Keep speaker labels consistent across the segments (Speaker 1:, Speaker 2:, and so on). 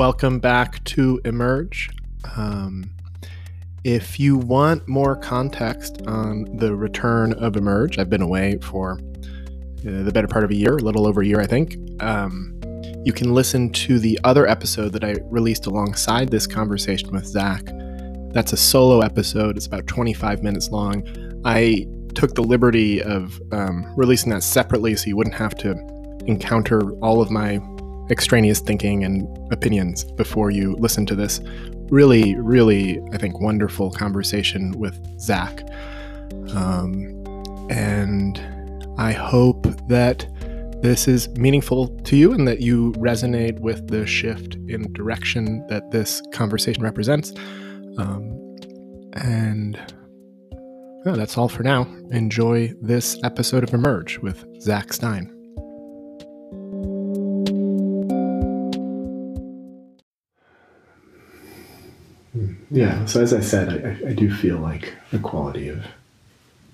Speaker 1: welcome back to Emerge. Um, if you want more context on the return of Emerge, I've been away for uh, the better part of a year, a little over a year, I think. Um, you can listen to the other episode that I released alongside this conversation with Zak. That's a solo episode, it's about 25 minutes long. I took the liberty of um, releasing that separately so you wouldn't have to encounter all of my extraneous thinking and opinions before you listen to this really, really, I think, wonderful conversation with Zak. Um, and I hope that this is meaningful to you and that you resonate with the shift in direction that this conversation represents. Um, and oh, that's all for now. Enjoy this episode of Emerge with Zak Stein. Yeah. So as I said, I, I do feel like a quality of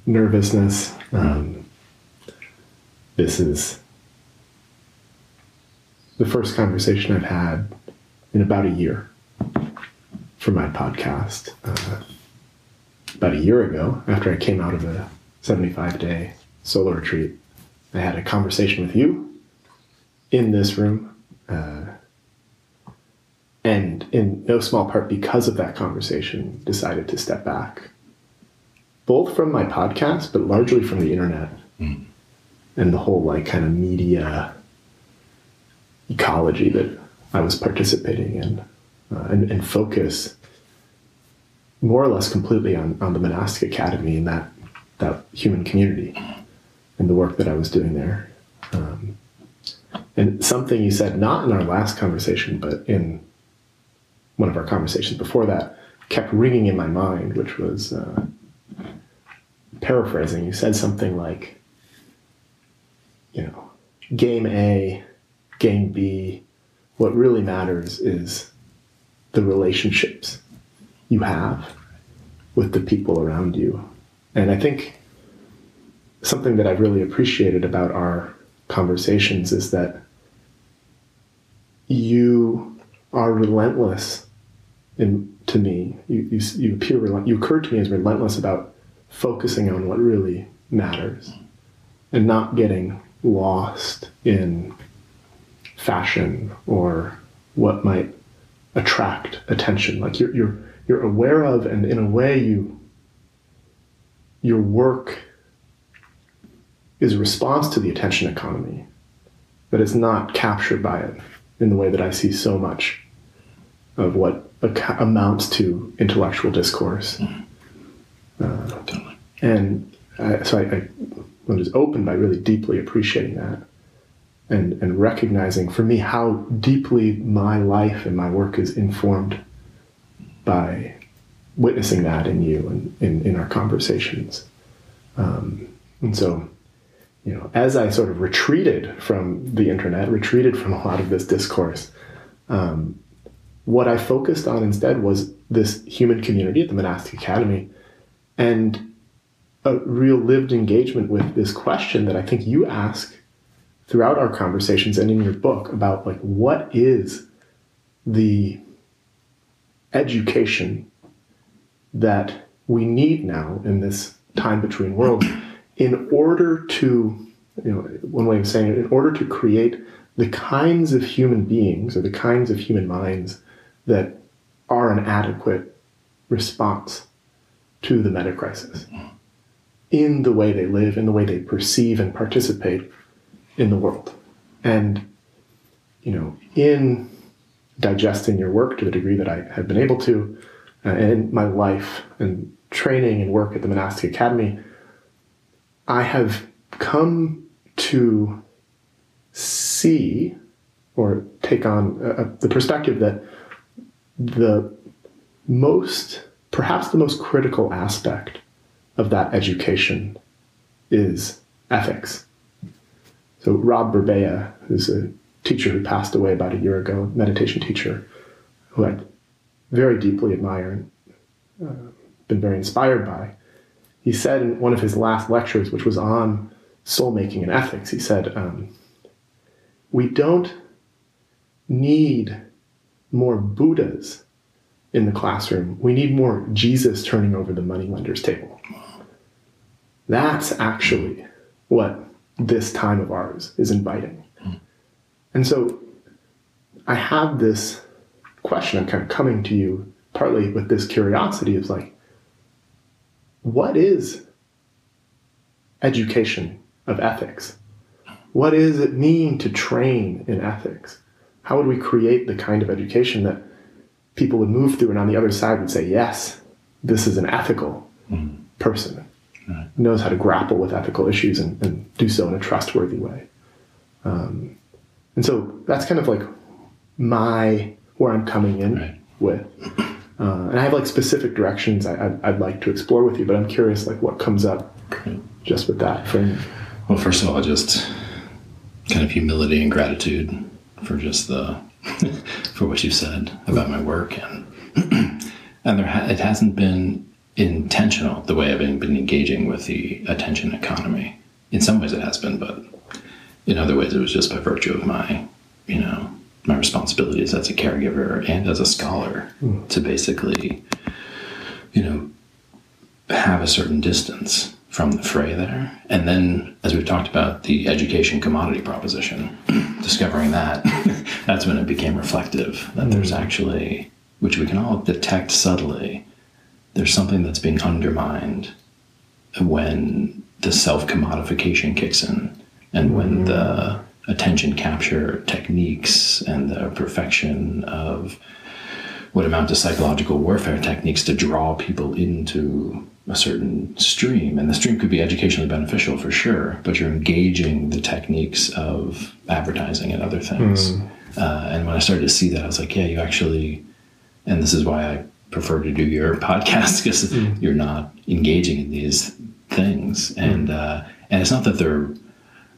Speaker 1: nervousness. Um, this is the first conversation I've had in about a year for my podcast. Uh, about a year ago, after I came out of a 75 day solo retreat, I had a conversation with you in this room. Uh, and in no small part because of that conversation, decided to step back, both from my podcast, but largely from the internet mm. and the whole like kind of media ecology that I was participating in, uh, and, and, focus more or less completely on, on the monastic academy and that that human community and the work that I was doing there. Um, and something you said, not in our last conversation, but in one of our conversations before that kept ringing in my mind, which was uh, paraphrasing. You said something like, you know, game A, game B, what really matters is the relationships you have with the people around you. And I think something that I've really appreciated about our conversations is that you are relentless in, to me, you, you, you appear you occur to me as relentless about focusing on what really matters and not getting lost in fashion or what might attract attention. Like you're you're you're aware of, and in a way, you your work is a response to the attention economy, but it's not captured by it in the way that I see so much of what amounts to intellectual discourse. Uh, totally. And I, so I, I was open by really deeply appreciating that and, and recognizing for me how deeply my life and my work is informed by witnessing that in you and in, in our conversations. Um, and so, you know, as I sort of retreated from the internet, retreated from a lot of this discourse, um, what I focused on instead was this human community at the monastic academy and a real lived engagement with this question that I think you ask throughout our conversations and in your book about like what is the education that we need now in this time between worlds in order to you know one way of saying it in order to create the kinds of human beings or the kinds of human minds that are an adequate response to the meta crisis in the way they live, in the way they perceive and participate in the world. And, you know, in digesting your work to the degree that I have been able to, uh, and my life and training and work at the Monastic Academy, I have come to see or take on uh, the perspective that the most, perhaps the most critical aspect of that education is ethics. So Rob Burbea, who's a teacher who passed away about a year ago, meditation teacher, who I very deeply admire and uh, been very inspired by, he said in one of his last lectures, which was on soul making and ethics, he said, um, "We don't need more Buddhas in the classroom. We need more Jesus turning over the moneylender's table. That's actually what this time of ours is inviting. And so I have this question. I'm kind of coming to you partly with this curiosity of like, what is education of ethics? What does it mean to train in ethics? How would we create the kind of education that people would move through and on the other side would say, yes, this is an ethical mm. person, right. knows how to grapple with ethical issues and, and do so in a trustworthy way. Um, and so that's kind of like my, where I'm coming in right. with. Uh, and I have like specific directions I, would like to explore with you, but I'm curious like what comes up just with that frame.
Speaker 2: Well, first of all, just kind of humility and gratitude for just the for what you said about my work and and there ha- it hasn't been intentional the way I've been, been engaging with the attention economy. In some ways, it has been, but in other ways, it was just by virtue of my you know my responsibilities as a caregiver and as a scholar mm. to basically, you know, have a certain distance from the fray there. And then, as we've talked about, the education commodity proposition, discovering that, that's when it became reflective that mm. there's actually, which we can all detect subtly, there's something that's being undermined when the self commodification kicks in and when mm. the attention capture techniques and the perfection of what amount to psychological warfare techniques to draw people into a certain stream. And the stream could be educationally beneficial for sure, but you're engaging the techniques of advertising and other things. Mm. Uh, and when I started to see that, I was like, yeah, you actually, and this is why I prefer to do your podcast because mm. you're not engaging in these things. And, uh, and it's not that they're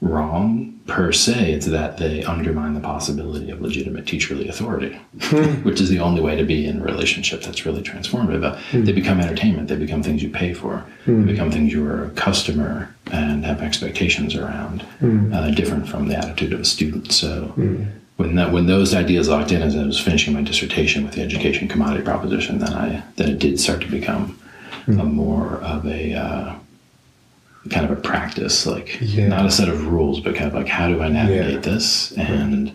Speaker 2: wrong per se. It's that they undermine the possibility of legitimate teacherly authority, hmm. which is the only way to be in a relationship that's really transformative. Uh, hmm. They become entertainment. They become things you pay for. Hmm. They become things you're a customer and have expectations around, uh, different from the attitude of a student. So. When, that, when those ideas locked in as I was finishing my dissertation with the education commodity proposition, then I then it did start to become a more of a uh, kind of a practice, like yeah. not a set of rules, but kind of like how do I navigate yeah. this? And right.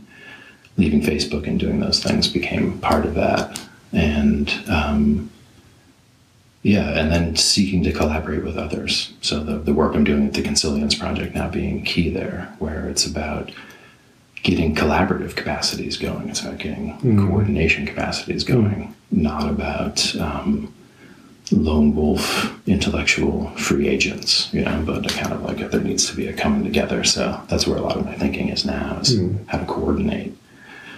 Speaker 2: leaving Facebook and doing those things became part of that. And um, yeah, and then seeking to collaborate with others. So the, the work I'm doing at the Consilience Project now being key there, where it's about getting collaborative capacities going. It's about getting mm. coordination capacities going, mm. not about um, lone wolf intellectual free agents, you know, but kind of like there needs to be a coming together. So that's where a lot of my thinking is now is mm. how to coordinate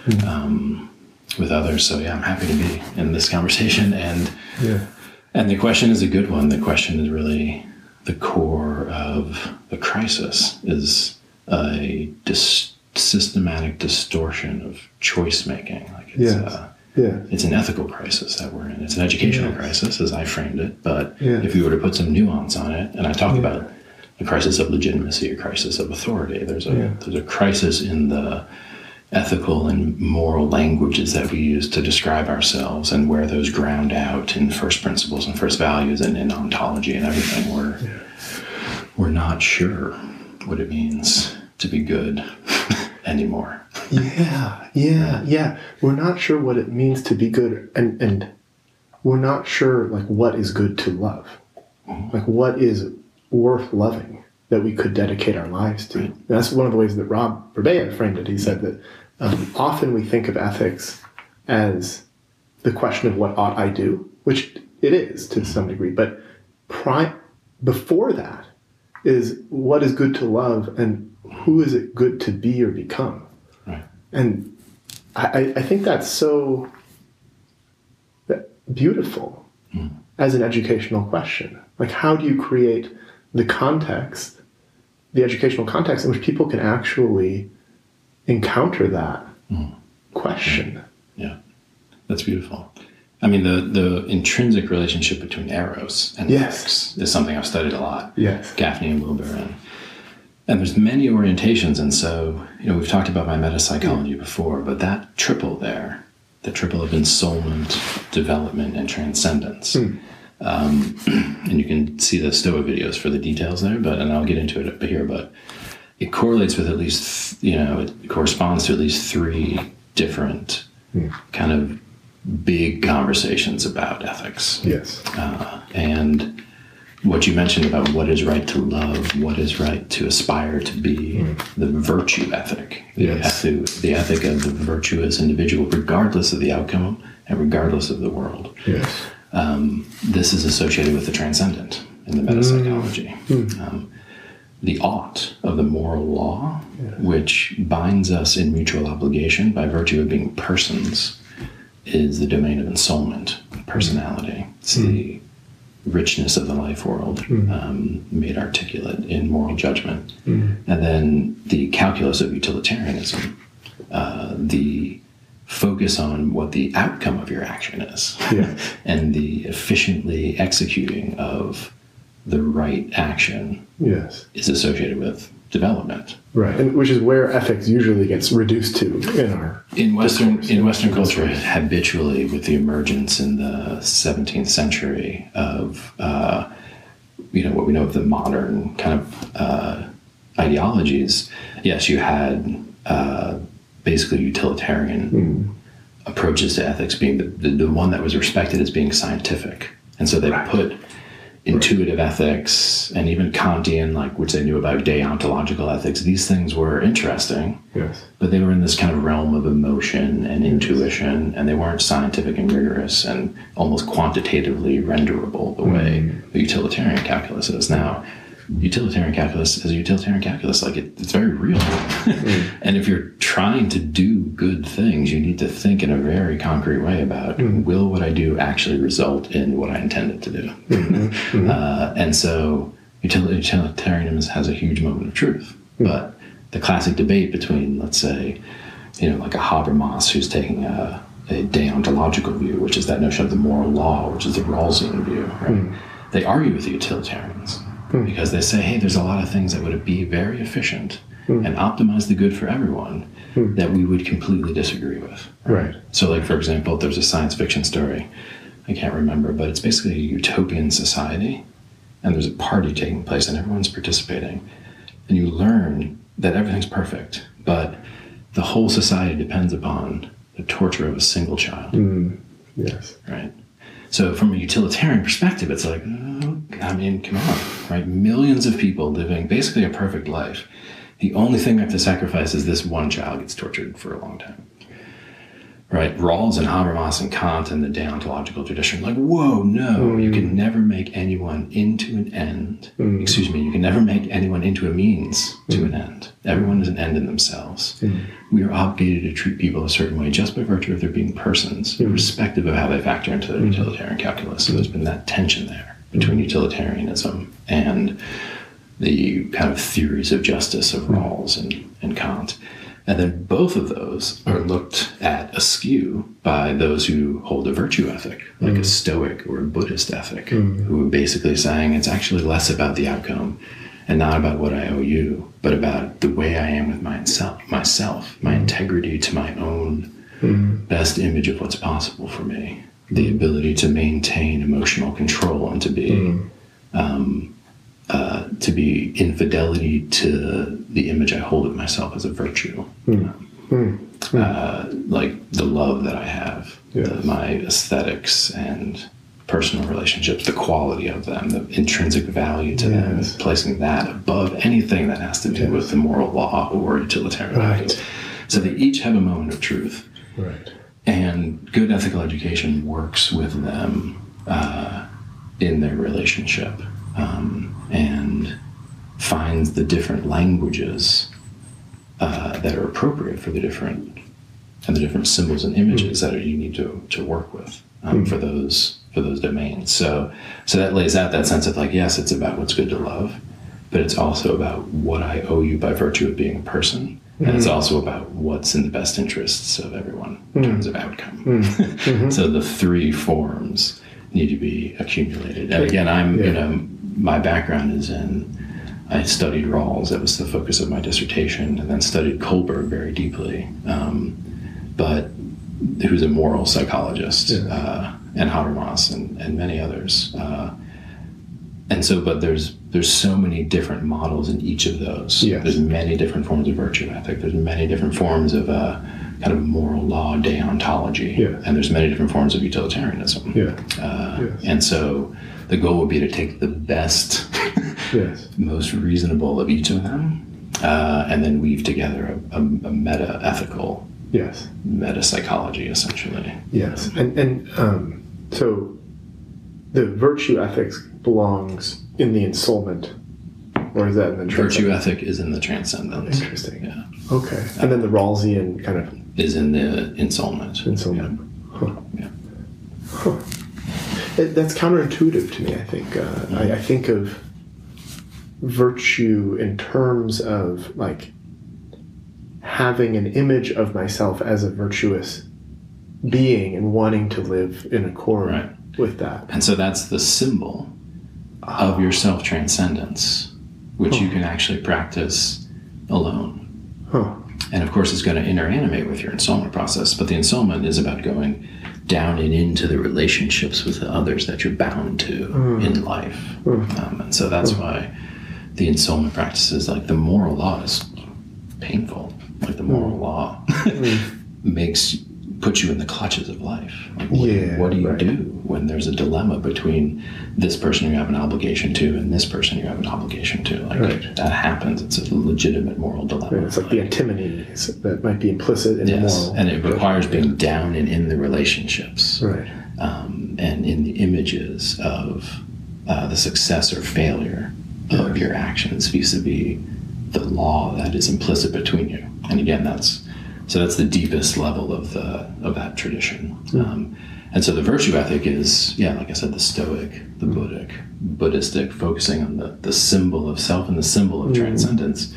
Speaker 2: mm. um, with others. So yeah, I'm happy to be in this conversation and yeah. and the question is a good one. The question is really the core of the crisis is a dis- systematic distortion of choice making. Like it's yes. uh, yeah. It's an ethical crisis that we're in. It's an educational crisis, as I framed it. But yeah. if we were to put some nuance on it, and I talk yeah. about a crisis of legitimacy, a crisis of authority, there's a there's a crisis in the ethical and moral languages that we use to describe ourselves and where those ground out in first principles and first values and in ontology and everything. We're we're not sure what it means to be good anymore
Speaker 1: yeah, yeah, yeah. We're not sure what it means to be good, and and we're not sure like what is good to love, like what is worth loving that we could dedicate our lives to. That's one of the ways that Rob Burbea framed it. He said that um, often we think of ethics as the question of what ought I do, which it is to some degree, but pri- before that is what is good to love and who is it good to be or become. And I, I think that's so beautiful mm. as an educational question. Like, how do you create the context, the educational context in which people can actually encounter that mm. question?
Speaker 2: Yeah. yeah. that's beautiful. I mean, the, the intrinsic relationship between eros and yes. sex is something I've studied a lot.
Speaker 1: Yes.
Speaker 2: Gafni and Wilber and and there's many orientations and so you know we've talked about my meta psychology before but that triple there the triple of ensoulment, development, and transcendence. Um, and you can see the Stoa videos for the details there, but and I'll get into it here, but it correlates with at least you know it corresponds to at least three different kind of big conversations about ethics
Speaker 1: Yes.
Speaker 2: uh, and what you mentioned about what is right to love, what is right to aspire to be, the virtue ethic, the,
Speaker 1: Yes.
Speaker 2: ethic, the ethic of the virtuous individual, regardless of the outcome and regardless of the world.
Speaker 1: Yes.
Speaker 2: Um, this is associated with the transcendent in the metapsychology. Um, the ought of the moral law, which binds us in mutual obligation by virtue of being persons, is the domain of ensoulment, personality. It's the richness of the life world um, made articulate in moral judgment. And then the calculus of utilitarianism, uh, the focus on what the outcome of your action is
Speaker 1: Yeah.
Speaker 2: and the efficiently executing of the right action
Speaker 1: Yes.
Speaker 2: is associated with development.
Speaker 1: Right. And which is where ethics usually gets reduced to in our
Speaker 2: In Western
Speaker 1: Discourse,
Speaker 2: in. Western culture, habitually with the emergence in the 17th century of uh, you know what we know of the modern kind of uh, ideologies, yes, you had uh, basically utilitarian approaches to ethics being the, the, the one that was respected as being scientific, and so they
Speaker 1: Right.
Speaker 2: put intuitive ethics and even Kantian, like which they knew about deontological ethics. These things were interesting
Speaker 1: Yes.
Speaker 2: but they were in this kind of realm of emotion and intuition, and they weren't scientific and rigorous and almost quantitatively renderable the way mm-hmm. the utilitarian calculus is. Now, utilitarian calculus is a utilitarian calculus, like it, it's very real. Hmm. and if you're trying to do good things, you need to think in a very concrete way about hmm. will what I do actually result in what I intended to do? Hmm. uh, and so util- utilitarianism has a huge moment of truth, but the classic debate between, let's say, you know, like a Habermas who's taking a, a deontological view, which is that notion of the moral law, which is the Rawlsian view, right? They argue with the utilitarians because they say, hey, there's a lot of things that would be very efficient and optimize the good for everyone that we would completely disagree with.
Speaker 1: Right.
Speaker 2: So, like for example, there's a science fiction story. I can't remember, but it's basically a utopian society, and there's a party taking place, and everyone's participating, and you learn that everything's perfect, but the whole society depends upon the torture of a single child, mm,
Speaker 1: Yes.
Speaker 2: right? So, from a utilitarian perspective, it's like, I mean, come on, right? Millions of people living basically a perfect life. The only thing I have to sacrifice is this one child gets tortured for a long time. Right? Rawls and Habermas and Kant and the deontological tradition, like, whoa, no, mm. you can never make anyone into an end. Mm. Excuse me, you can never make anyone into a means to mm. an end. Everyone is an end in themselves. We are obligated to treat people a certain way just by virtue of their being persons, irrespective of how they factor into the utilitarian calculus. So there's been that tension there between utilitarianism and the kind of theories of justice of Rawls and, and Kant. And then both of those are looked at askew by those who hold a virtue ethic, like a mm. Stoic or a Buddhist ethic, mm. who are basically saying it's actually less about the outcome and not about what I owe you, but about the way I am with myself, myself, my mm. integrity to my own best image of what's possible for me, the ability to maintain emotional control and to be um, uh, to be infidelity to the image I hold of myself as a virtue. Um, Uh, like the love that I have,
Speaker 1: Yes.
Speaker 2: the- my aesthetics and personal relationships, the quality of them, the intrinsic value to them, placing that above anything that has to do
Speaker 1: Yes.
Speaker 2: with the moral law or utilitarian
Speaker 1: Right.
Speaker 2: So they each have a moment of truth.
Speaker 1: Right.
Speaker 2: And good ethical education works with them uh, in their relationship um, and finds the different languages uh, that are appropriate for the different and the different symbols and images that you need to, to work with um, hmm. for those for those domains. So so that lays out that sense of like yes, it's about what's good to love, but it's also about what I owe you by virtue of being a person. And it's hmm. also about what's in the best interests of everyone in hmm. terms of outcome. Mm-hmm. so the three forms need to be accumulated. And again, I'm, you know, my background is in, I studied Rawls. That was the focus of my dissertation, and then studied Kohlberg very deeply. Um, but who's a moral psychologist,
Speaker 1: Yeah.
Speaker 2: uh, and Habermas and, and many others. Uh, and so, but there's there's so many different models in each of those.
Speaker 1: Yes.
Speaker 2: There's many different forms of virtue ethic. There's many different forms of uh, kind of moral law deontology,
Speaker 1: Yeah.
Speaker 2: and there's many different forms of utilitarianism.
Speaker 1: Yeah.
Speaker 2: Uh,
Speaker 1: Yes.
Speaker 2: And so, the goal would be to take the best,
Speaker 1: Yes.
Speaker 2: most reasonable of each of them, uh, and then weave together a, a, a meta ethical,
Speaker 1: Yes.
Speaker 2: meta psychology, essentially.
Speaker 1: Yes. And and um, so the virtue ethics belongs in the ensoulment, or is that in the
Speaker 2: Virtue ethic is in the transcendence.
Speaker 1: Interesting.
Speaker 2: Yeah.
Speaker 1: Okay. And then the Rawlsian kind of
Speaker 2: Is in the ensoulment.
Speaker 1: ensoulment. Huh.
Speaker 2: Yeah.
Speaker 1: Huh. It, that's counterintuitive to me. I think. Uh, I, I think of virtue in terms of like having an image of myself as a virtuous being and wanting to live in accord
Speaker 2: Right.
Speaker 1: with that.
Speaker 2: And so that's the symbol of your self transcendence, which you can actually practice alone.
Speaker 1: Huh.
Speaker 2: And of course, it's going to interanimate with your ensoulment process. But the ensoulment is about going down and into the relationships with the others that you're bound to mm. in life. Mm. Um, and so that's mm. why the ensoulment practice is like the moral law is painful. Like the moral law makes puts you in the clutches of life. Like what,
Speaker 1: Yeah,
Speaker 2: what do you
Speaker 1: right.
Speaker 2: do when there's a dilemma between this person you have an obligation to and this person you have an obligation to? Like
Speaker 1: Right.
Speaker 2: that happens. It's a legitimate moral dilemma.
Speaker 1: Right, It's like the antinomies that might be implicit in the
Speaker 2: Yes,
Speaker 1: moral.
Speaker 2: and it requires being down and in the relationships,
Speaker 1: Right.
Speaker 2: um, and in the images of uh, the success or failure of your actions vis-a-vis the law that is implicit between you. And again, that's so that's the deepest level of the of that tradition. Um, and so the virtue ethic is, yeah, like I said, the Stoic, the mm-hmm. Buddhic, Buddhistic, focusing on the, the symbol of self and the symbol of mm-hmm. transcendence,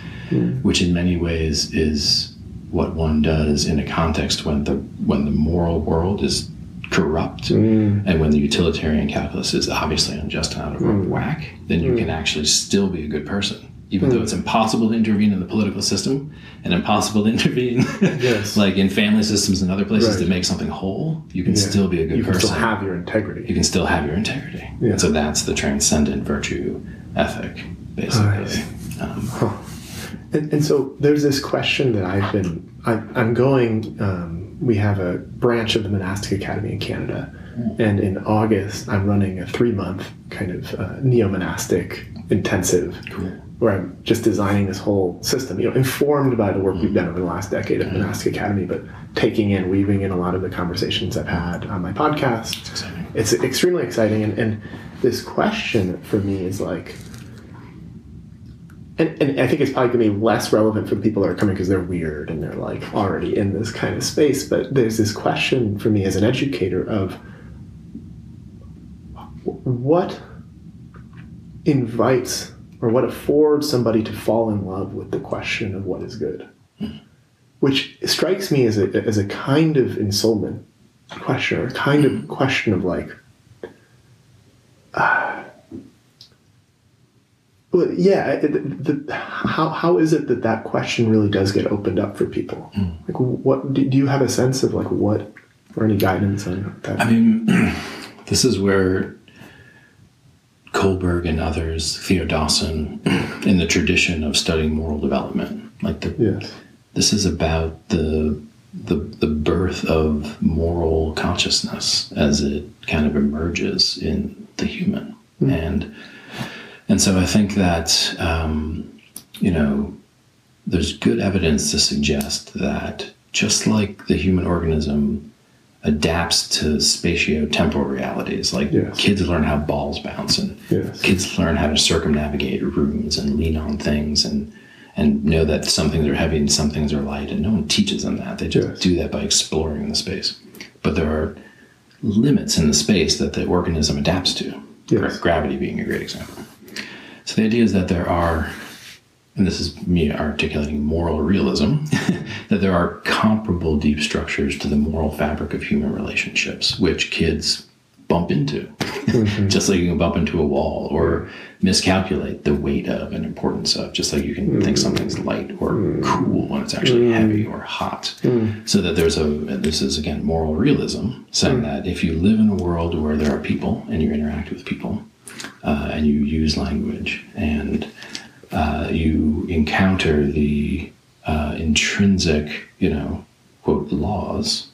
Speaker 2: which in many ways is what one does in a context when the when the moral world is corrupt mm-hmm. and when the utilitarian calculus is obviously unjust and out of whack, then you can actually still be a good person. Even though it's impossible to intervene in the political system and impossible to intervene
Speaker 1: Yes.
Speaker 2: like in family systems and other places
Speaker 1: Right.
Speaker 2: to make something whole, you can
Speaker 1: Yeah.
Speaker 2: still be a good person.
Speaker 1: You can still have your integrity.
Speaker 2: you can still have your integrity.
Speaker 1: Yeah.
Speaker 2: And so that's the transcendent virtue ethic, basically. Um,
Speaker 1: And, and so there's this question that I've been, I, I'm going, um, we have a branch of the Monastic Academy in Canada. And in August, I'm running a three month kind of uh, neo monastic intensive
Speaker 2: Cool.
Speaker 1: Where I'm just designing this whole system, you know, informed by the work we've done over the last decade at mm-hmm. Monastic Academy, but taking in, weaving in a lot of the conversations I've had on my podcast
Speaker 2: exciting.
Speaker 1: it's extremely exciting and, and this question for me is like and, and i think it's probably going to be less relevant for the people that are coming because they're weird and they're like already in this kind of space but there's this question for me as an educator of what invites or what affords somebody to fall in love with the question of what is good? Which strikes me as a, as a kind of ensoulment question or a kind of question of like uh, well, yeah the, the, how, how is it that that question really does get opened up for people? Like what do, do you have a sense of like what or any guidance on that?
Speaker 2: I mean, this is where Kohlberg and others, Theo Dawson, in the tradition of studying moral development, like the
Speaker 1: yes.
Speaker 2: this is about the the the birth of moral consciousness as it kind of emerges in the human. And and so I think that um, you know there's good evidence to suggest that just like the human organism adapts to spatio-temporal realities like
Speaker 1: Yes.
Speaker 2: kids learn how balls bounce and
Speaker 1: Yes.
Speaker 2: kids learn how to circumnavigate rooms and lean on things and and know that some things are heavy and some things are light and no one teaches them that they just
Speaker 1: Yes.
Speaker 2: do that by exploring the space but there are limits in the space that the organism adapts to. Gravity being a great example so the idea is that there are and this is me articulating moral realism, that there are comparable deep structures to the moral fabric of human relationships, which kids bump into, mm-hmm. just like you can bump into a wall or miscalculate the weight of and importance of, just like you can think mm. something's light or mm. cool when it's actually mm. heavy or hot. So that there's a, this is again moral realism, saying that if you live in a world where there are people and you interact with people uh, and you use language and uh, you encounter the uh, intrinsic, you know, quote, laws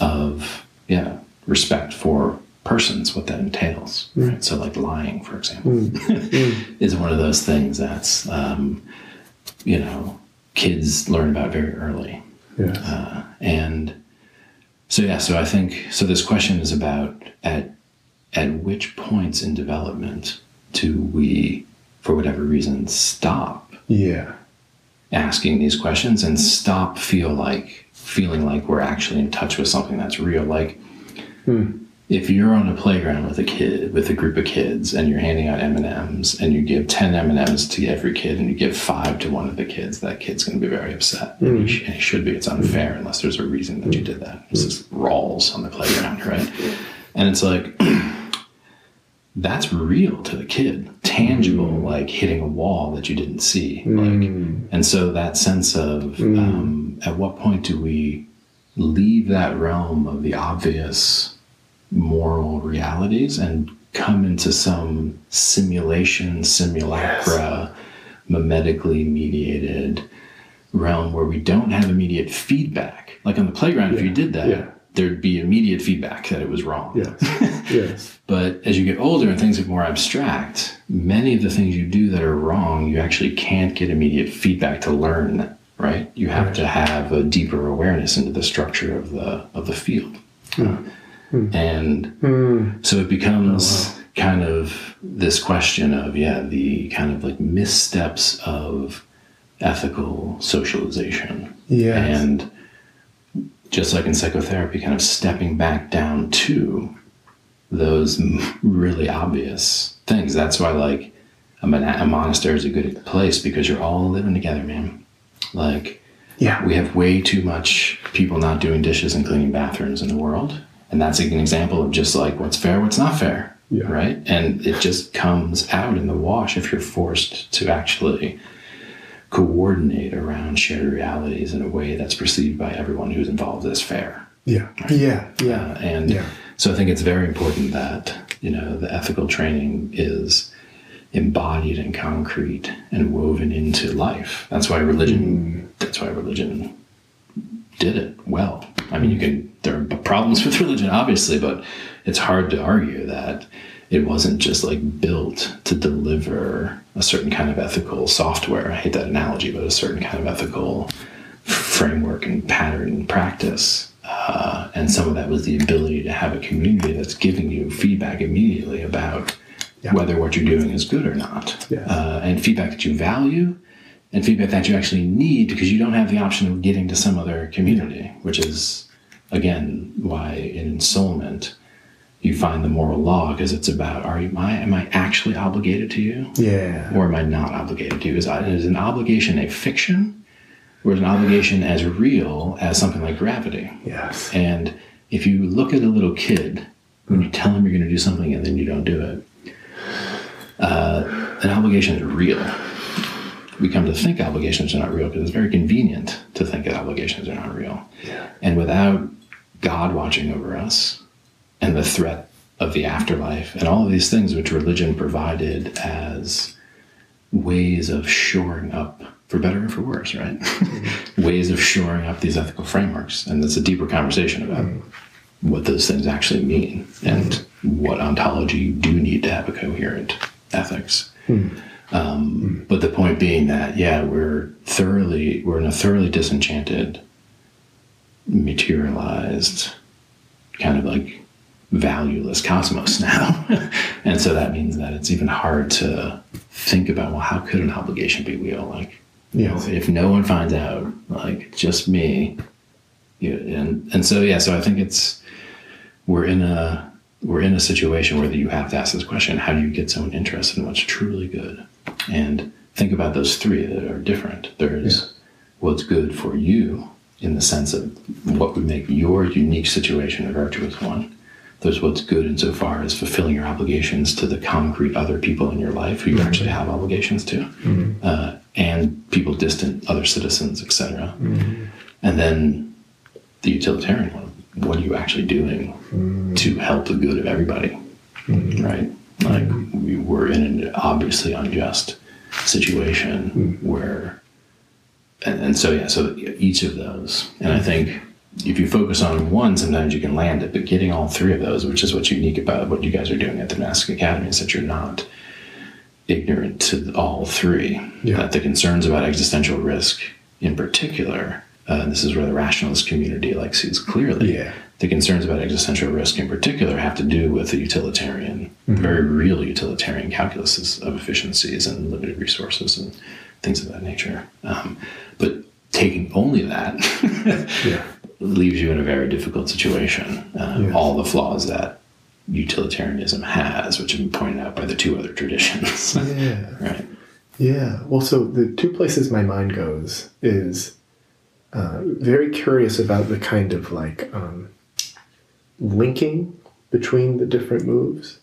Speaker 2: of, yeah, respect for persons, what that entails. Right? So, like lying, for example, is one of those things that's, um, you know, kids learn about very early.
Speaker 1: Yes.
Speaker 2: Uh, and so, yeah, so I think, so this question is about at, at which points in development do we, for whatever reason, stop
Speaker 1: yeah.
Speaker 2: asking these questions and stop feel like feeling like we're actually in touch with something that's real. Like hmm. if you're on a playground with a kid with a group of kids and you're handing out m&ms and you give 10 m&ms to every kid and you give five to one of the kids that kid's going to be very upset. Hmm. And, he sh- and he should be. It's unfair unless there's a reason that you hmm. did that. It's just rawls on the playground right? And it's like that's real to the kid. Tangible mm. like hitting a wall that you didn't see. Like mm. and so that sense of mm. um, at what point do we leave that realm of the obvious moral realities and come into some simulation simulacra mimetically mediated realm where we don't have immediate feedback? Like on the playground if you did that
Speaker 1: Yeah.
Speaker 2: There'd be immediate feedback that it was wrong
Speaker 1: Yes. yes.
Speaker 2: but as you get older and things get more abstract, many of the things you do that are wrong, you actually can't get immediate feedback to learn, right? You have to have a deeper awareness into the structure of the of the field. Hmm. And hmm. so it becomes oh, kind of this question of, yeah, the kind of like missteps of ethical socialization.
Speaker 1: Yes.
Speaker 2: And just like in psychotherapy, kind of stepping back down to those really obvious things. That's why, like, a, mon- a monastery is a good place because you're all living together, man. Like,
Speaker 1: Yeah.
Speaker 2: we have way too much people not doing dishes and cleaning bathrooms in the world. And that's an example of just like what's fair, what's not fair.
Speaker 1: Yeah.
Speaker 2: Right. And it just comes out in the wash if you're forced to actually coordinate around shared realities in a way that's perceived by everyone who's involved as fair.
Speaker 1: Yeah. Yeah.
Speaker 2: Uh,
Speaker 1: Yeah.
Speaker 2: and
Speaker 1: Yeah.
Speaker 2: so I think it's very important that, you know, the ethical training is embodied and concrete and woven into life. That's why religion, that's why religion did it well. I mean, you can, there are problems with religion, obviously, but it's hard to argue that it wasn't just like built to deliver a certain kind of ethical software. I hate that analogy, but a certain kind of ethical framework and pattern and practice. Uh, and some of that was the ability to have a community that's giving you feedback immediately about
Speaker 1: Yeah.
Speaker 2: whether what you're doing is good or not.
Speaker 1: Yes.
Speaker 2: Uh, and feedback that you value and feedback that you actually need because you don't have the option of getting to some other community, which is, again, why in ensoulment you find the moral law because it's about are you, am, I, am I actually obligated to you?
Speaker 1: Yeah.
Speaker 2: or am I not obligated to? You? Is, is an obligation a fiction, or is an obligation as real as something like gravity?
Speaker 1: Yes.
Speaker 2: And if you look at a little kid, when you tell him you're going to do something and then you don't do it, uh, an obligation is real. We come to think obligations are not real because it's very convenient to think that obligations are not real. Yeah. And without God watching over us and the threat of the afterlife and all of these things which religion provided as ways of shoring up, for better or for worse, right? Mm-hmm. ways of shoring up these ethical frameworks. And it's a deeper conversation about mm-hmm. what those things actually mean and mm-hmm. what ontology you do need to have a coherent ethics. Um, but the point being that, yeah, we're thoroughly, we're in a thoroughly disenchanted, materialized, kind of like valueless cosmos now. and so that means that it's even hard to think about, well, how could an obligation be real? Like, you know, if no one finds out, like just me, you and and so yeah, so I think it's we're in a we're in a situation where you have to ask this question: How do you get someone interested in what's truly good? And think about those three that are different. There's what's good for you in the sense of what would make your unique situation a virtuous one. There's what's good insofar as fulfilling your obligations to the concrete other people in your life who you mm-hmm. actually have obligations to, mm-hmm. uh, and people distant, other citizens, etc. Mm-hmm. And then the utilitarian one. What are you actually doing to help the good of everybody? Right? Like we were in an obviously unjust situation where and, and so yeah so each of those and i think if you focus on one sometimes you can land it but getting all three of those which is what's unique about what you guys are doing at the monastic academy is that you're not ignorant to all three
Speaker 1: Yeah.
Speaker 2: that the concerns about existential risk in particular uh, this is where the rationalist community like sees clearly
Speaker 1: Yeah.
Speaker 2: the concerns about existential risk in particular have to do with the utilitarian, very real utilitarian calculuses of efficiencies and limited resources and things of that nature. Um, but taking only that
Speaker 1: Yeah.
Speaker 2: Leaves you in a very difficult situation. Um,
Speaker 1: Yes.
Speaker 2: All the flaws that utilitarianism has, which have been pointed out by the two other traditions.
Speaker 1: Yeah.
Speaker 2: right.
Speaker 1: Yeah. Well, so the two places my mind goes is uh, very curious about the kind of like um, linking between the different moves.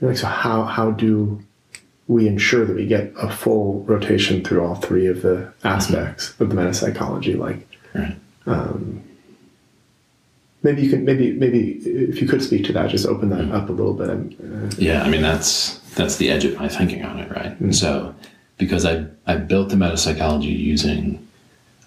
Speaker 1: Like, so how how do we ensure that we get a full rotation through all three of the aspects of the metapsychology? Like,
Speaker 2: Right.
Speaker 1: Maybe you can maybe maybe if you could speak to that, just open that up a little bit. Uh,
Speaker 2: Yeah, I mean that's that's the edge of my thinking on it, right? And so because I I built the metapsychology using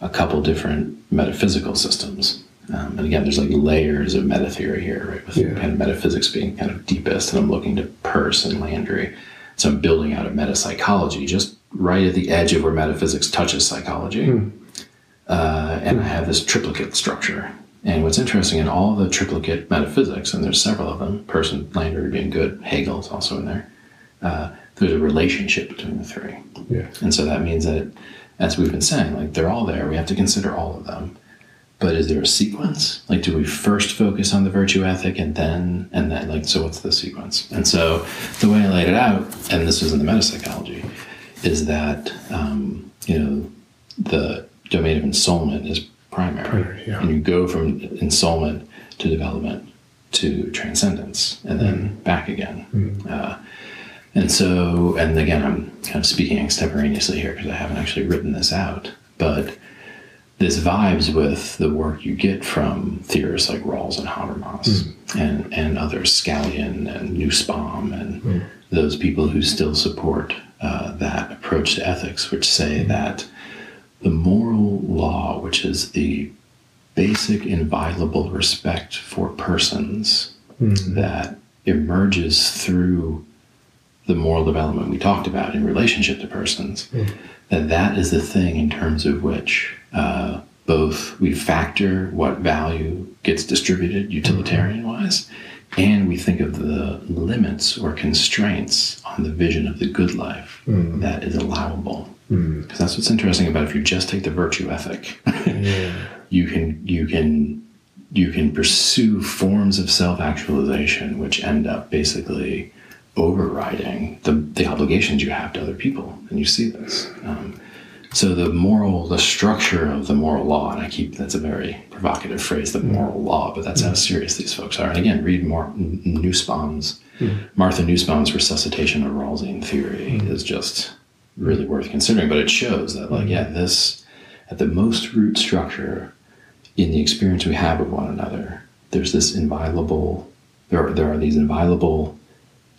Speaker 2: a couple different metaphysical systems. Um, and again, there's like layers of meta theory here, right? With
Speaker 1: Yeah.
Speaker 2: kind of metaphysics being kind of deepest, and I'm looking to Peirce and Landry. So I'm building out a metapsychology just right at the edge of where metaphysics touches psychology. Uh, and I have this triplicate structure. And what's interesting in all the triplicate metaphysics, and there's several of them, Peirce, and Landry being good, Hegel's also in there, uh, there's a relationship between the three.
Speaker 1: yes.
Speaker 2: And so that means that, as we've been saying, like they're all there. We have to consider all of them. But is there a sequence? Like, do we first focus on the virtue ethic and then, and then, like, so what's the sequence? And so the way I laid it out, and this was in the metapsychology, is that, um, you know, the domain of ensoulment is primary.
Speaker 1: Primary, yeah.
Speaker 2: And you go from ensoulment to development to transcendence and then mm-hmm. back again. Mm-hmm. Uh, and so, and again, I'm kind of speaking extemporaneously here because I haven't actually written this out, but this vibes with the work you get from theorists like Rawls and Habermas mm. and, and others, Scanlon and Nussbaum and mm. those people who still support uh, that approach to ethics, which say mm. that the moral law, which is the basic inviolable respect for persons hmm. that emerges through the moral development we talked about in relationship to persons, hmm. that that is the thing in terms of which uh, both we factor what value gets distributed hmm. utilitarian wise, and we think of the limits or constraints on the vision of the good life that is allowable. Hmm. Because that's what's interesting about if you just take the virtue ethic,
Speaker 1: Yeah.
Speaker 2: you can you can you can pursue forms of self-actualization which end up basically overriding the, the obligations you have to other people. And you see this. Um, so the moral the structure of the moral law and i keep that's a very provocative phrase the hmm. moral law but that's how hmm. serious these folks are. And again read more N- nussbaum's. Martha nussbaum's resuscitation of rawlsian theory is just really worth considering but it shows that like mm-hmm. yeah this at the most root structure in the experience we have of one another, there's this inviolable, there are, there are these inviolable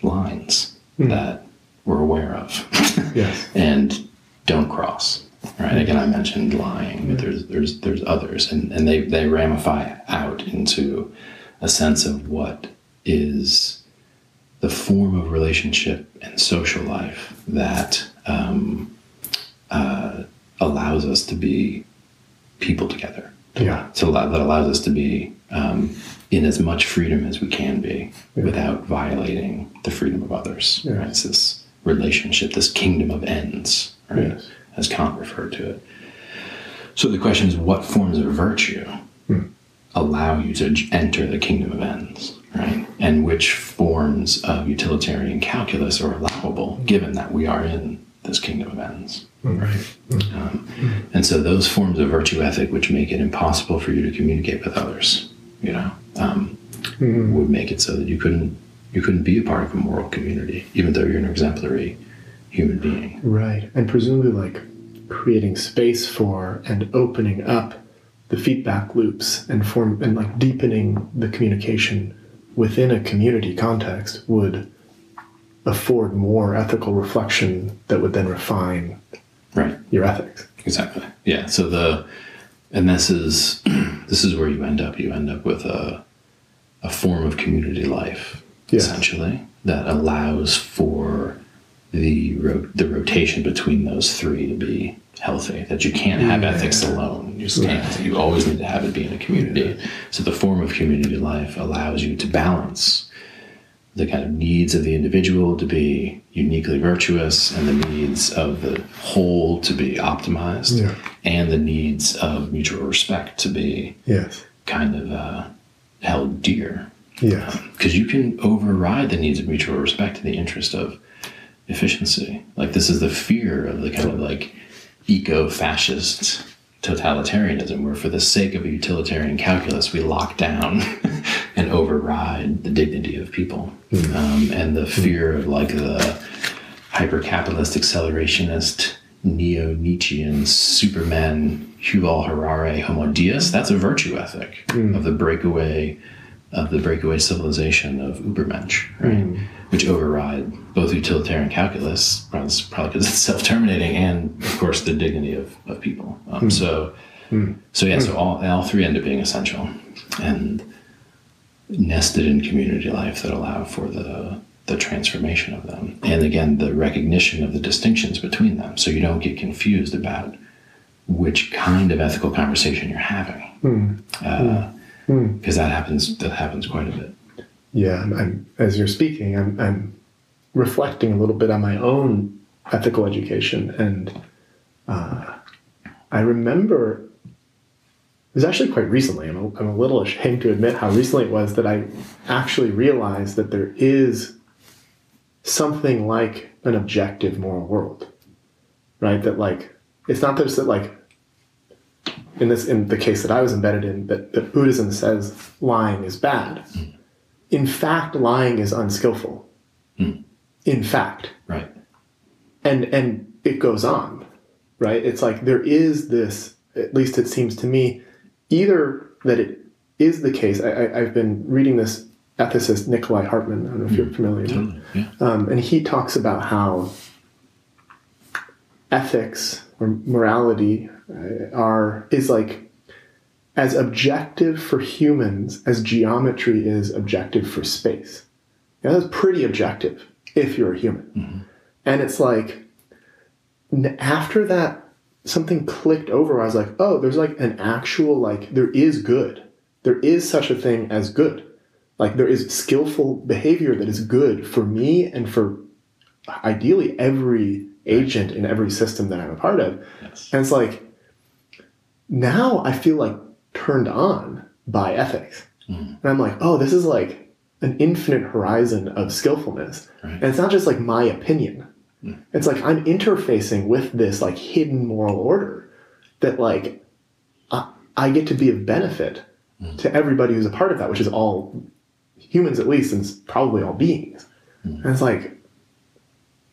Speaker 2: lines mm-hmm. that we're aware of
Speaker 1: Yes.
Speaker 2: and don't cross. Right. Again, I mm-hmm. mentioned lying, but there's there's there's others, and, and they, they ramify out into a sense of what is the form of relationship and social life that um, uh, allows us to be people together
Speaker 1: Yeah.
Speaker 2: to allow, that allows us to be um, in as much freedom as we can be without violating the freedom of others.
Speaker 1: Yeah.
Speaker 2: Right? It's this relationship, this kingdom of ends, right?
Speaker 1: Yes.
Speaker 2: as Kant referred to it. So the question is, what forms of virtue allow you to enter the kingdom of ends, right? And which forms of utilitarian calculus are allowable, given that we are in this kingdom of ends, right? Um, and so those forms of virtue ethic, which make it impossible for you to communicate with others, you know, um, would make it so that you couldn't you couldn't be a part of a moral community, even though you're an exemplary human being.
Speaker 1: Right. And presumably, like creating space for and opening up the feedback loops and form and like deepening the communication within a community context would afford more ethical reflection that would then refine
Speaker 2: Right.
Speaker 1: your ethics.
Speaker 2: Exactly. Yeah. So the and this is this is where you end up. You end up with a a form of community life
Speaker 1: Yes.
Speaker 2: essentially that allows for the ro- the rotation between those three to be healthy. That you can't have mm-hmm. ethics alone. You just can't. You always need to have it be in a community. So the form of community life allows you to balance the kind of needs of the individual to be uniquely virtuous and the needs of the whole to be optimized
Speaker 1: Yeah.
Speaker 2: and the needs of mutual respect to be
Speaker 1: Yes.
Speaker 2: kind of uh, held dear
Speaker 1: Yes.
Speaker 2: because you can override the needs of mutual respect in the interest of efficiency like this is the fear of the kind of like eco-fascist totalitarianism where for the sake of a utilitarian calculus we lock down and override the dignity of people. Hmm. Um, and the hmm. fear of like the hyper-capitalist accelerationist neo-nietzschean superman Yuval Harari homo deus that's a virtue ethic hmm. of the breakaway of the breakaway civilization of Ubermensch, right? Which override both utilitarian calculus, probably because it's self-terminating, and of course the dignity of, of people. Um, hmm. So, hmm. so yeah, so hmm. all all three end up being essential and nested in community life that allow for the the transformation of them, and again the recognition of the distinctions between them, so you don't get confused about which kind of ethical conversation you're having. Uh, because that happens that happens quite a bit
Speaker 1: Yeah. I'm, I'm, as you're speaking, I'm, I'm reflecting a little bit on my own ethical education. And uh, I remember it was actually quite recently. I'm a, I'm a little ashamed to admit how recently it was that I actually realized that there is something like an objective moral world, right? That like it's not just that like in this in the case that I was embedded in that, that Buddhism says lying is bad. In fact, lying is unskillful. In fact,
Speaker 2: right.
Speaker 1: And and it goes on right? It's like there is this at least it seems to me either that it is the case I, I, i've been reading this ethicist Nicolai Hartmann i don't know if you're familiar with him.
Speaker 2: Yeah.
Speaker 1: Um, and he talks about how ethics or morality uh, are is like as objective for humans as geometry is objective for space. Yeah, that's pretty objective if you're a human. Mm-hmm. And it's like after that something clicked over i was like oh there's like an actual like there is good. There is such a thing as good. Like there is skillful behavior that is good for me and for ideally every agent in every system that i'm a part of.
Speaker 2: Yes.
Speaker 1: And it's like now i feel like turned on by ethics. Hmm. And i'm like oh this is like an infinite horizon of skillfulness.
Speaker 2: Right.
Speaker 1: and it's not just like my opinion. Hmm. It's like i'm interfacing with this like hidden moral order that like i, I get to be of benefit hmm. to everybody who's a part of that which is all humans at least and probably all beings. And it's like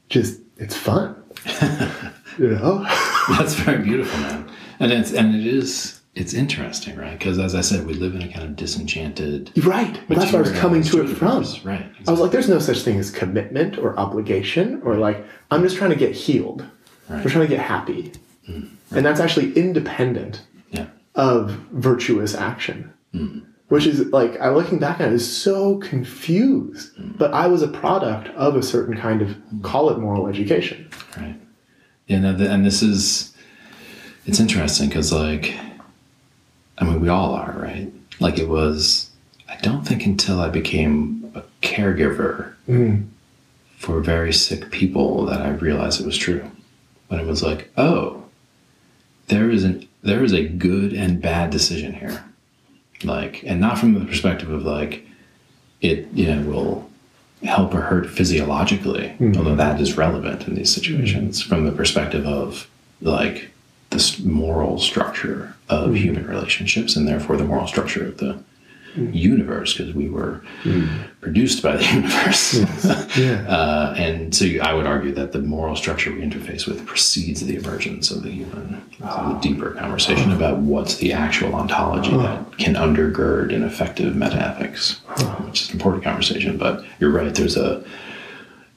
Speaker 1: just it's fun. You know?
Speaker 2: That's very beautiful man. And it's and it is it's interesting right because as i said we live in a kind of disenchanted
Speaker 1: right that's where i was coming to it from
Speaker 2: right
Speaker 1: I was like, there's no such thing as commitment or obligation or like, I'm just trying to get healed.
Speaker 2: Right.
Speaker 1: We're trying to get happy. Mm. And that's actually independent
Speaker 2: yeah
Speaker 1: of virtuous action. Mm. Which is like, I'm looking back at it is so confused. Mm. But I was a product of a certain kind of, call it moral education.
Speaker 2: Right. Yeah, no, th- and this is it's interesting because like I mean we all are, right? Like it was I don't think until I became a caregiver mm-hmm. for very sick people that I realized it was true. When it was like, oh, there is an there is a good and bad decision here. Like and not from the perspective of like it, you know, will help or hurt physiologically, mm-hmm. although that is relevant in these situations mm-hmm. from the perspective of like this moral structure of mm-hmm. human relationships and therefore the moral structure of the mm-hmm. universe because we were mm-hmm. produced by the universe.
Speaker 1: Yeah.
Speaker 2: uh, and so you, I would argue that the moral structure we interface with precedes the emergence of the human. So the ah. deeper conversation about what's the actual ontology ah. that can undergird an effective metaethics, ah. which is an important conversation. But you're right. There's a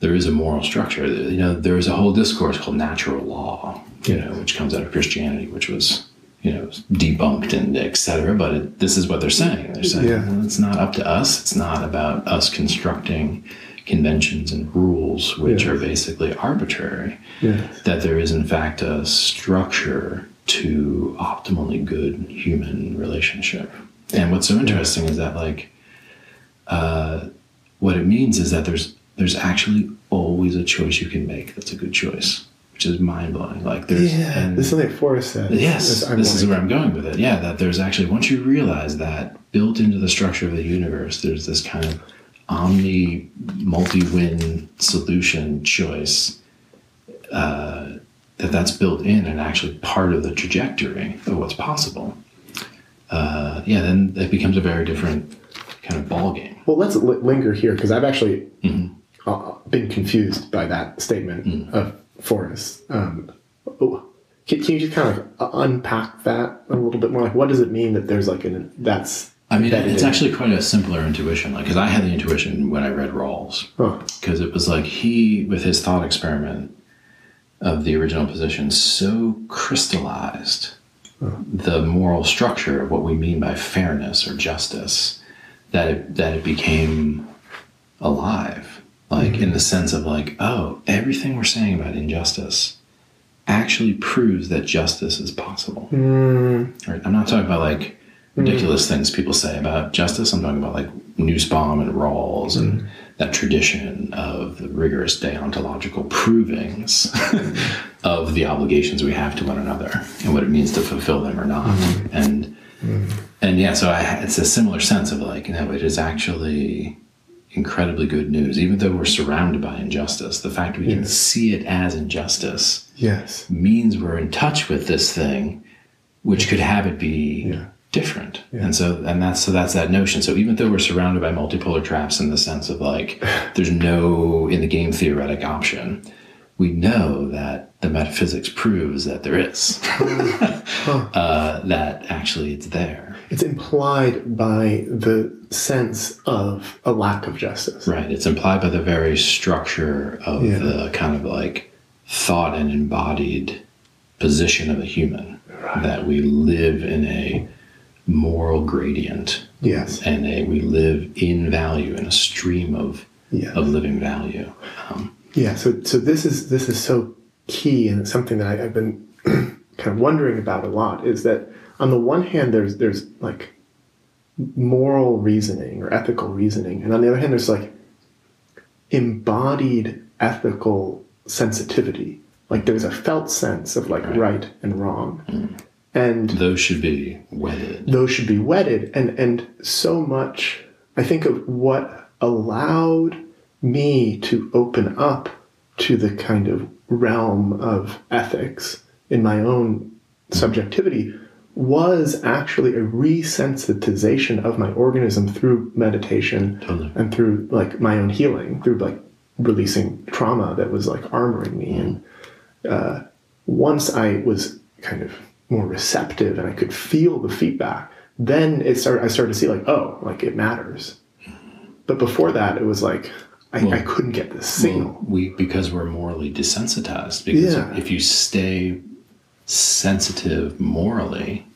Speaker 2: there is a moral structure. You know, there is a whole discourse called natural law, you know, which comes out of Christianity, which was, you know, debunked and et cetera. But it, this is what they're saying. They're saying
Speaker 1: Yeah.
Speaker 2: well, it's not up to us. It's not about us constructing conventions and rules, which
Speaker 1: Yes.
Speaker 2: are basically arbitrary.
Speaker 1: Yes.
Speaker 2: That there is, in fact, a structure to optimally good human relationship. And what's so interesting is that, like, uh, what it means is that there's there's actually always a choice you can make that's a good choice, which is mind blowing. Like there's
Speaker 1: Yeah.
Speaker 2: and-
Speaker 1: This is something Forrest said.
Speaker 2: yes,
Speaker 1: I'm
Speaker 2: this is where I'm going with it. Yeah, that there's actually once you realize that built into the structure of the universe, there's this kind of omni multi-win solution choice uh, that that's built in and actually part of the trajectory of what's possible. Uh, yeah, then it becomes a very different kind of ball game.
Speaker 1: Well, let's li- linger here because I've actually
Speaker 2: Mm-hmm.
Speaker 1: Uh, been confused by that statement
Speaker 2: Mm.
Speaker 1: of Forrest. Um, oh, can, can you just kind of unpack that a little bit more? Like, what does it mean that there's like an that's?
Speaker 2: I mean, it's actually quite a simpler intuition. Like, because I had the intuition when I read Rawls,
Speaker 1: Huh.
Speaker 2: because it was like he, with his thought experiment of the original position, so crystallized the moral structure of what we mean by fairness or justice that it that it became alive. Like in the sense of like, oh, everything we're saying about injustice actually proves that justice is possible.
Speaker 1: Mm,
Speaker 2: Right. I'm not talking about like mm. ridiculous things people say about justice. I'm talking about like Nussbaum and Rawls and mm. that tradition of the rigorous deontological provings of the obligations we have to one another and what it means to fulfill them or not. Mm-hmm. And mm-hmm. and yeah, so I, it's a similar sense of like, you know, it is actually incredibly good news, even though we're surrounded by injustice. The fact we can see it as injustice
Speaker 1: yes.
Speaker 2: means we're in touch with this thing, which could have it be
Speaker 1: Yeah.
Speaker 2: different.
Speaker 1: Yeah.
Speaker 2: And so, and that's so that's that notion. So even though we're surrounded by multipolar traps in the sense of like, there's no in the game theoretic option, we know that the metaphysics proves that there is. uh, that actually it's there.
Speaker 1: It's implied by the sense of a lack of justice.
Speaker 2: Right. It's implied by the very structure of
Speaker 1: Yeah.
Speaker 2: the kind of like thought and embodied position of a human that we live in a moral gradient
Speaker 1: Yes.
Speaker 2: and a we live in value in a stream of of living value. Um,
Speaker 1: Yeah, so so this is this is so key, and it's something that I, I've been kind of wondering about a lot. Is that on the one hand, there's there's like moral reasoning or ethical reasoning, and on the other hand, there's like embodied ethical sensitivity. Like there's a felt sense of like right, and wrong, and
Speaker 2: those should be wedded.
Speaker 1: those should be wedded and and so much i think of what allowed me to open up to the kind of realm of ethics in my own subjectivity was actually a resensitization of my organism through meditation
Speaker 2: Totally.
Speaker 1: and through like my own healing through like releasing trauma that was like armoring me and uh, once i was kind of more receptive and i could feel the feedback then it started i started to see like oh like it matters but before that it was like i, I couldn't get this signal
Speaker 2: Well, we because we're morally desensitized. Because
Speaker 1: Yeah.
Speaker 2: if you stay sensitive morally,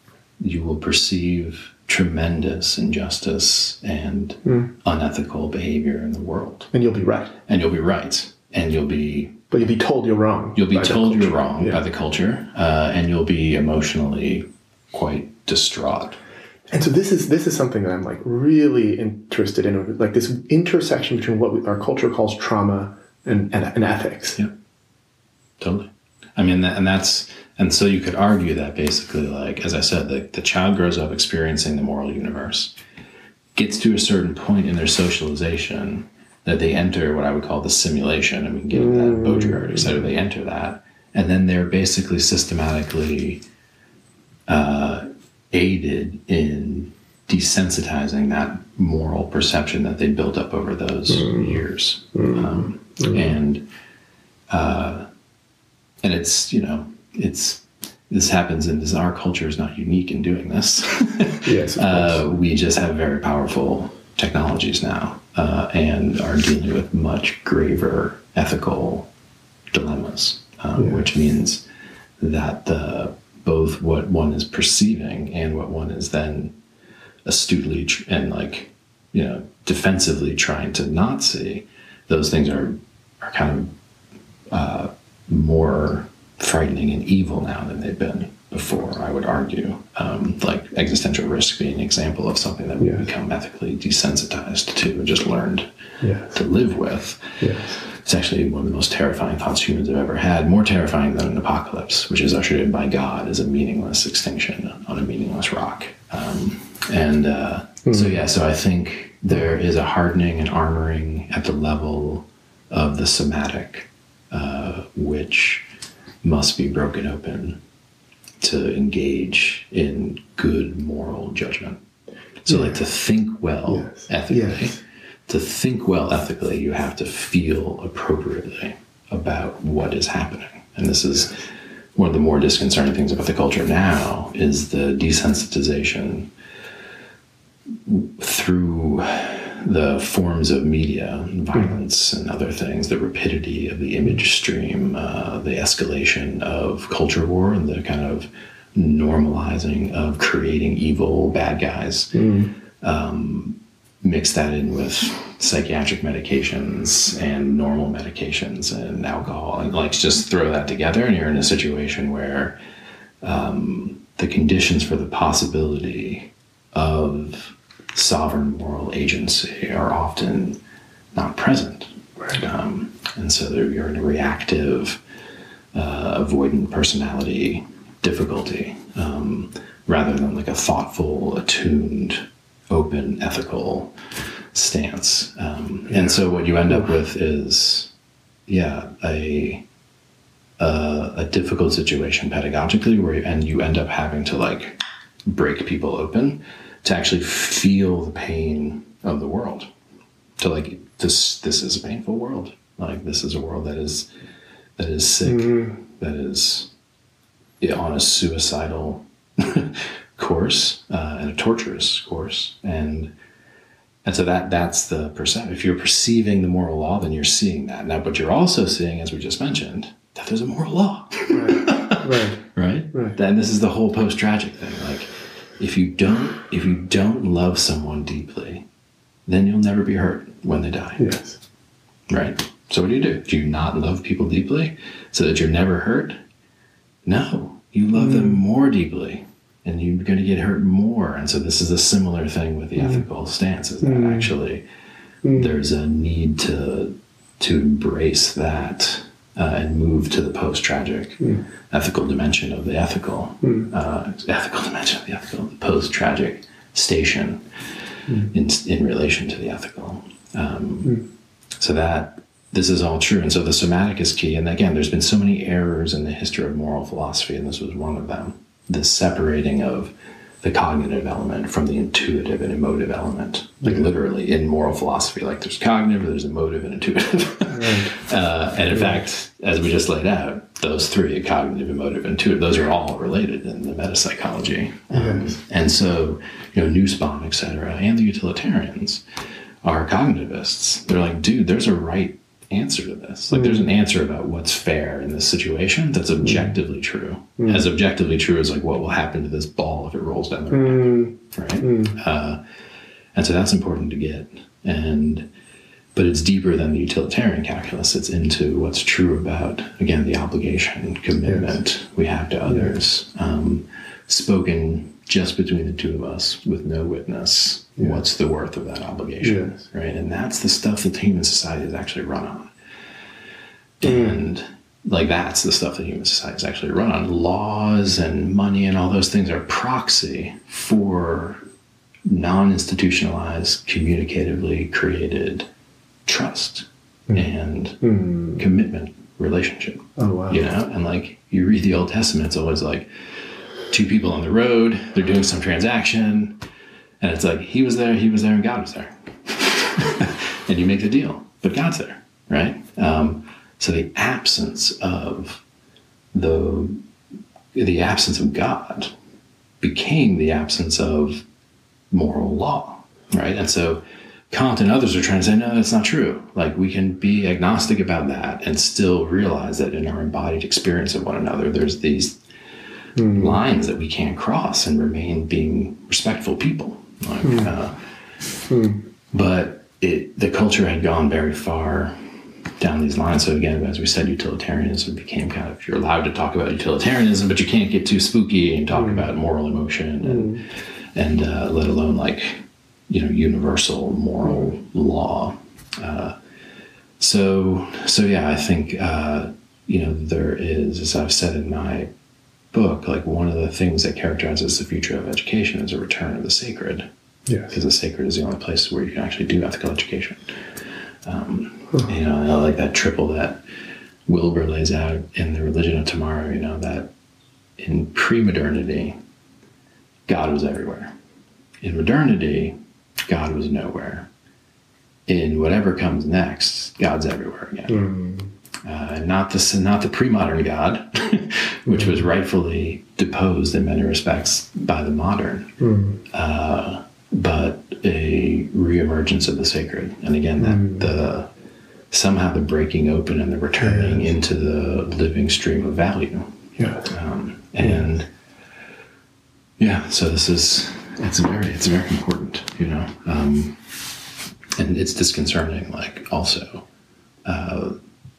Speaker 2: you will perceive tremendous injustice and
Speaker 1: Hmm.
Speaker 2: unethical behavior in the world,
Speaker 1: and you'll be right
Speaker 2: and you'll be right, and you'll be
Speaker 1: but you'll be told you're wrong
Speaker 2: you'll be told you're wrong
Speaker 1: Yeah.
Speaker 2: by the culture, uh, and you'll be emotionally quite distraught.
Speaker 1: And so this is this is something that I'm like really interested in, like this intersection between what we, our culture calls trauma and, and, and ethics.
Speaker 2: Yeah, totally. I mean, that, and that's and so you could argue that basically, like as I said, the, the child grows up experiencing the moral universe, gets to a certain point in their socialization that they enter what I would call the simulation, and we can get into that Baudrillard, et cetera. They enter that, and then they're basically systematically uh, aided in desensitizing that moral perception that they built up over those years. Um, and uh, and it's you know it's this happens and this our culture is not unique in doing this.
Speaker 1: Yes,
Speaker 2: uh, we just have very powerful technologies now uh, and are dealing with much graver ethical dilemmas, uh,
Speaker 1: Yeah.
Speaker 2: which means that the both what one is perceiving and what one is then astutely tr- and like you know defensively trying to not see those things are are kind of uh, more frightening and evil now than they've been before i would argue um, like existential risk being an example of something that we've
Speaker 1: Yes.
Speaker 2: become ethically desensitized to and just learned
Speaker 1: Yes.
Speaker 2: to live with
Speaker 1: Yes.
Speaker 2: it's actually one of the most terrifying thoughts humans have ever had, more terrifying than an apocalypse, which is ushered in by God as a meaningless extinction on a meaningless rock. Um, and uh, so, yeah, so I think there is a hardening and armoring at the level of the somatic, uh, which must be broken open to engage in good moral judgment. So, like to think well
Speaker 1: Yes.
Speaker 2: ethically
Speaker 1: Yes.
Speaker 2: to think well ethically, you have to feel appropriately about what is happening. And this is one of the more disconcerting things about the culture now is the desensitization through the forms of media, violence and other things, the rapidity of the image stream, uh, the escalation of culture war and the kind of normalizing of creating evil bad guys mix that in with psychiatric medications and normal medications and alcohol. And like just throw that together and you're in a situation where um, the conditions for the possibility of sovereign moral agency are often not present um, and so you're in a reactive uh, avoidant personality difficulty um, rather than like a thoughtful attuned open ethical stance. Um, and so what you end up with is yeah a a, a difficult situation pedagogically where you, and you end up having to like break people open to actually feel the pain of the world. To like this this is a painful world. Like this is a world that is that is sick that is on a suicidal course uh, and a torturous course. And and so that that's the percent if you're perceiving the moral law then you're seeing that. Now but you're also seeing as we just mentioned that there's a moral law.
Speaker 1: Right. Right.
Speaker 2: right?
Speaker 1: Right.
Speaker 2: then this is the whole post-tragic thing. Like if you don't if you don't love someone deeply then you'll never be hurt when they die
Speaker 1: Yes.
Speaker 2: Right. So what do you do? Do you not love people deeply so that you're never hurt? No. You love them mm. more deeply and you're going to get hurt more. And so this is a similar thing with the mm. ethical stance is that mm. actually there's a need to to embrace that uh, and move to the post-tragic ethical dimension of the ethical uh, ethical dimension of the ethical the post-tragic station in, in relation to the ethical. Um, so that this is all true. And so the somatic is key. And again there's been so many errors in the history of moral philosophy and this was one of them. The separating of the cognitive element from the intuitive and emotive element. Like literally in moral philosophy like there's cognitive there's emotive and intuitive. Uh, and in fact as we just laid out those three cognitive emotive intuitive those are all related in the metapsychology. Um,
Speaker 1: Yes.
Speaker 2: and so you know nussbaum et cetera and the utilitarians are cognitivists. They're like dude there's a right answer to this. Like there's an answer about what's fair in this situation that's objectively true. As objectively true as like what will happen to this ball if it rolls down the
Speaker 1: Mm,
Speaker 2: right? Uh, and so that's important to get. And but it's deeper than the utilitarian calculus. It's into what's true about again the obligation, commitment we have to others, um, spoken just between the two of us with no witness. What's the worth of that obligation,
Speaker 1: Yes.
Speaker 2: right? And that's the stuff that human society is actually run on. And like that's the stuff that human society is actually run on. Laws and money and all those things are proxy for non-institutionalized, communicatively created trust hmm. and hmm. commitment relationship.
Speaker 1: Oh wow.
Speaker 2: You know, and like you read the Old Testament, it's always like two people on the road, they're doing some transaction, and it's like he was there, he was there, and God was there. and you make the deal, but God's there, right? Um, so the absence of the the absence of God became the absence of moral law, right? And so Kant and others are trying to say, no, that's not true. Like we can be agnostic about that and still realize that in our embodied experience of one another, there's these mm. lines that we can't cross and remain being respectful people. Like, mm. Uh, mm. But it, the culture had gone very far down these lines. So again, as we said, utilitarianism became kind of you're allowed to talk about utilitarianism, but you can't get too spooky and talk mm. about moral emotion and mm. and uh, let alone like you know universal moral mm. law. Uh, so so yeah, I think uh, you know there is, as I've said in my book, like one of the things that characterizes the future of education is a return of the sacred.
Speaker 1: Yes.
Speaker 2: Because the sacred is the only place where you can actually do ethical education. Um, you know, I like that triple that Wilber lays out in The Religion of Tomorrow, you know, that in pre modernity, God was everywhere. In modernity, God was nowhere. In whatever comes next, God's everywhere again. Mm. Uh, not the not the pre-modern God, which was rightfully deposed in many respects by the modern, mm. uh, but a reemergence of the sacred. And again, that mm. the somehow the breaking open and the returning yes. into the living stream of value.
Speaker 1: Yeah.
Speaker 2: Um, and yeah, so this is it's very it's very important, you know. Um, and it's disconcerting, like also, uh,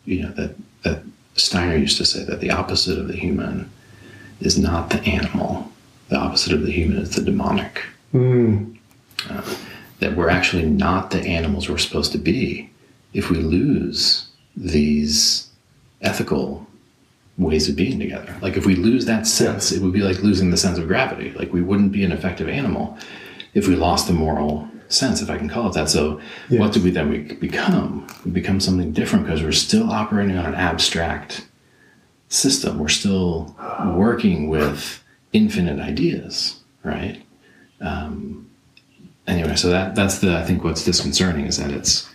Speaker 2: you know that that Steiner used to say that the opposite of the human is not the animal. The opposite of the human is the demonic. Mm. Uh, that we're actually not the animals we're supposed to be if we lose these ethical ways of being together. Like if we lose that sense, it would be like losing the sense of gravity. Like we wouldn't be an effective animal if we lost the moral sense, if I can call it that. So yes. what do we then we become? We become something different because we're still operating on an abstract system. We're still working with infinite ideas, right? Um, anyway, so that that's the I think what's disconcerting is that it's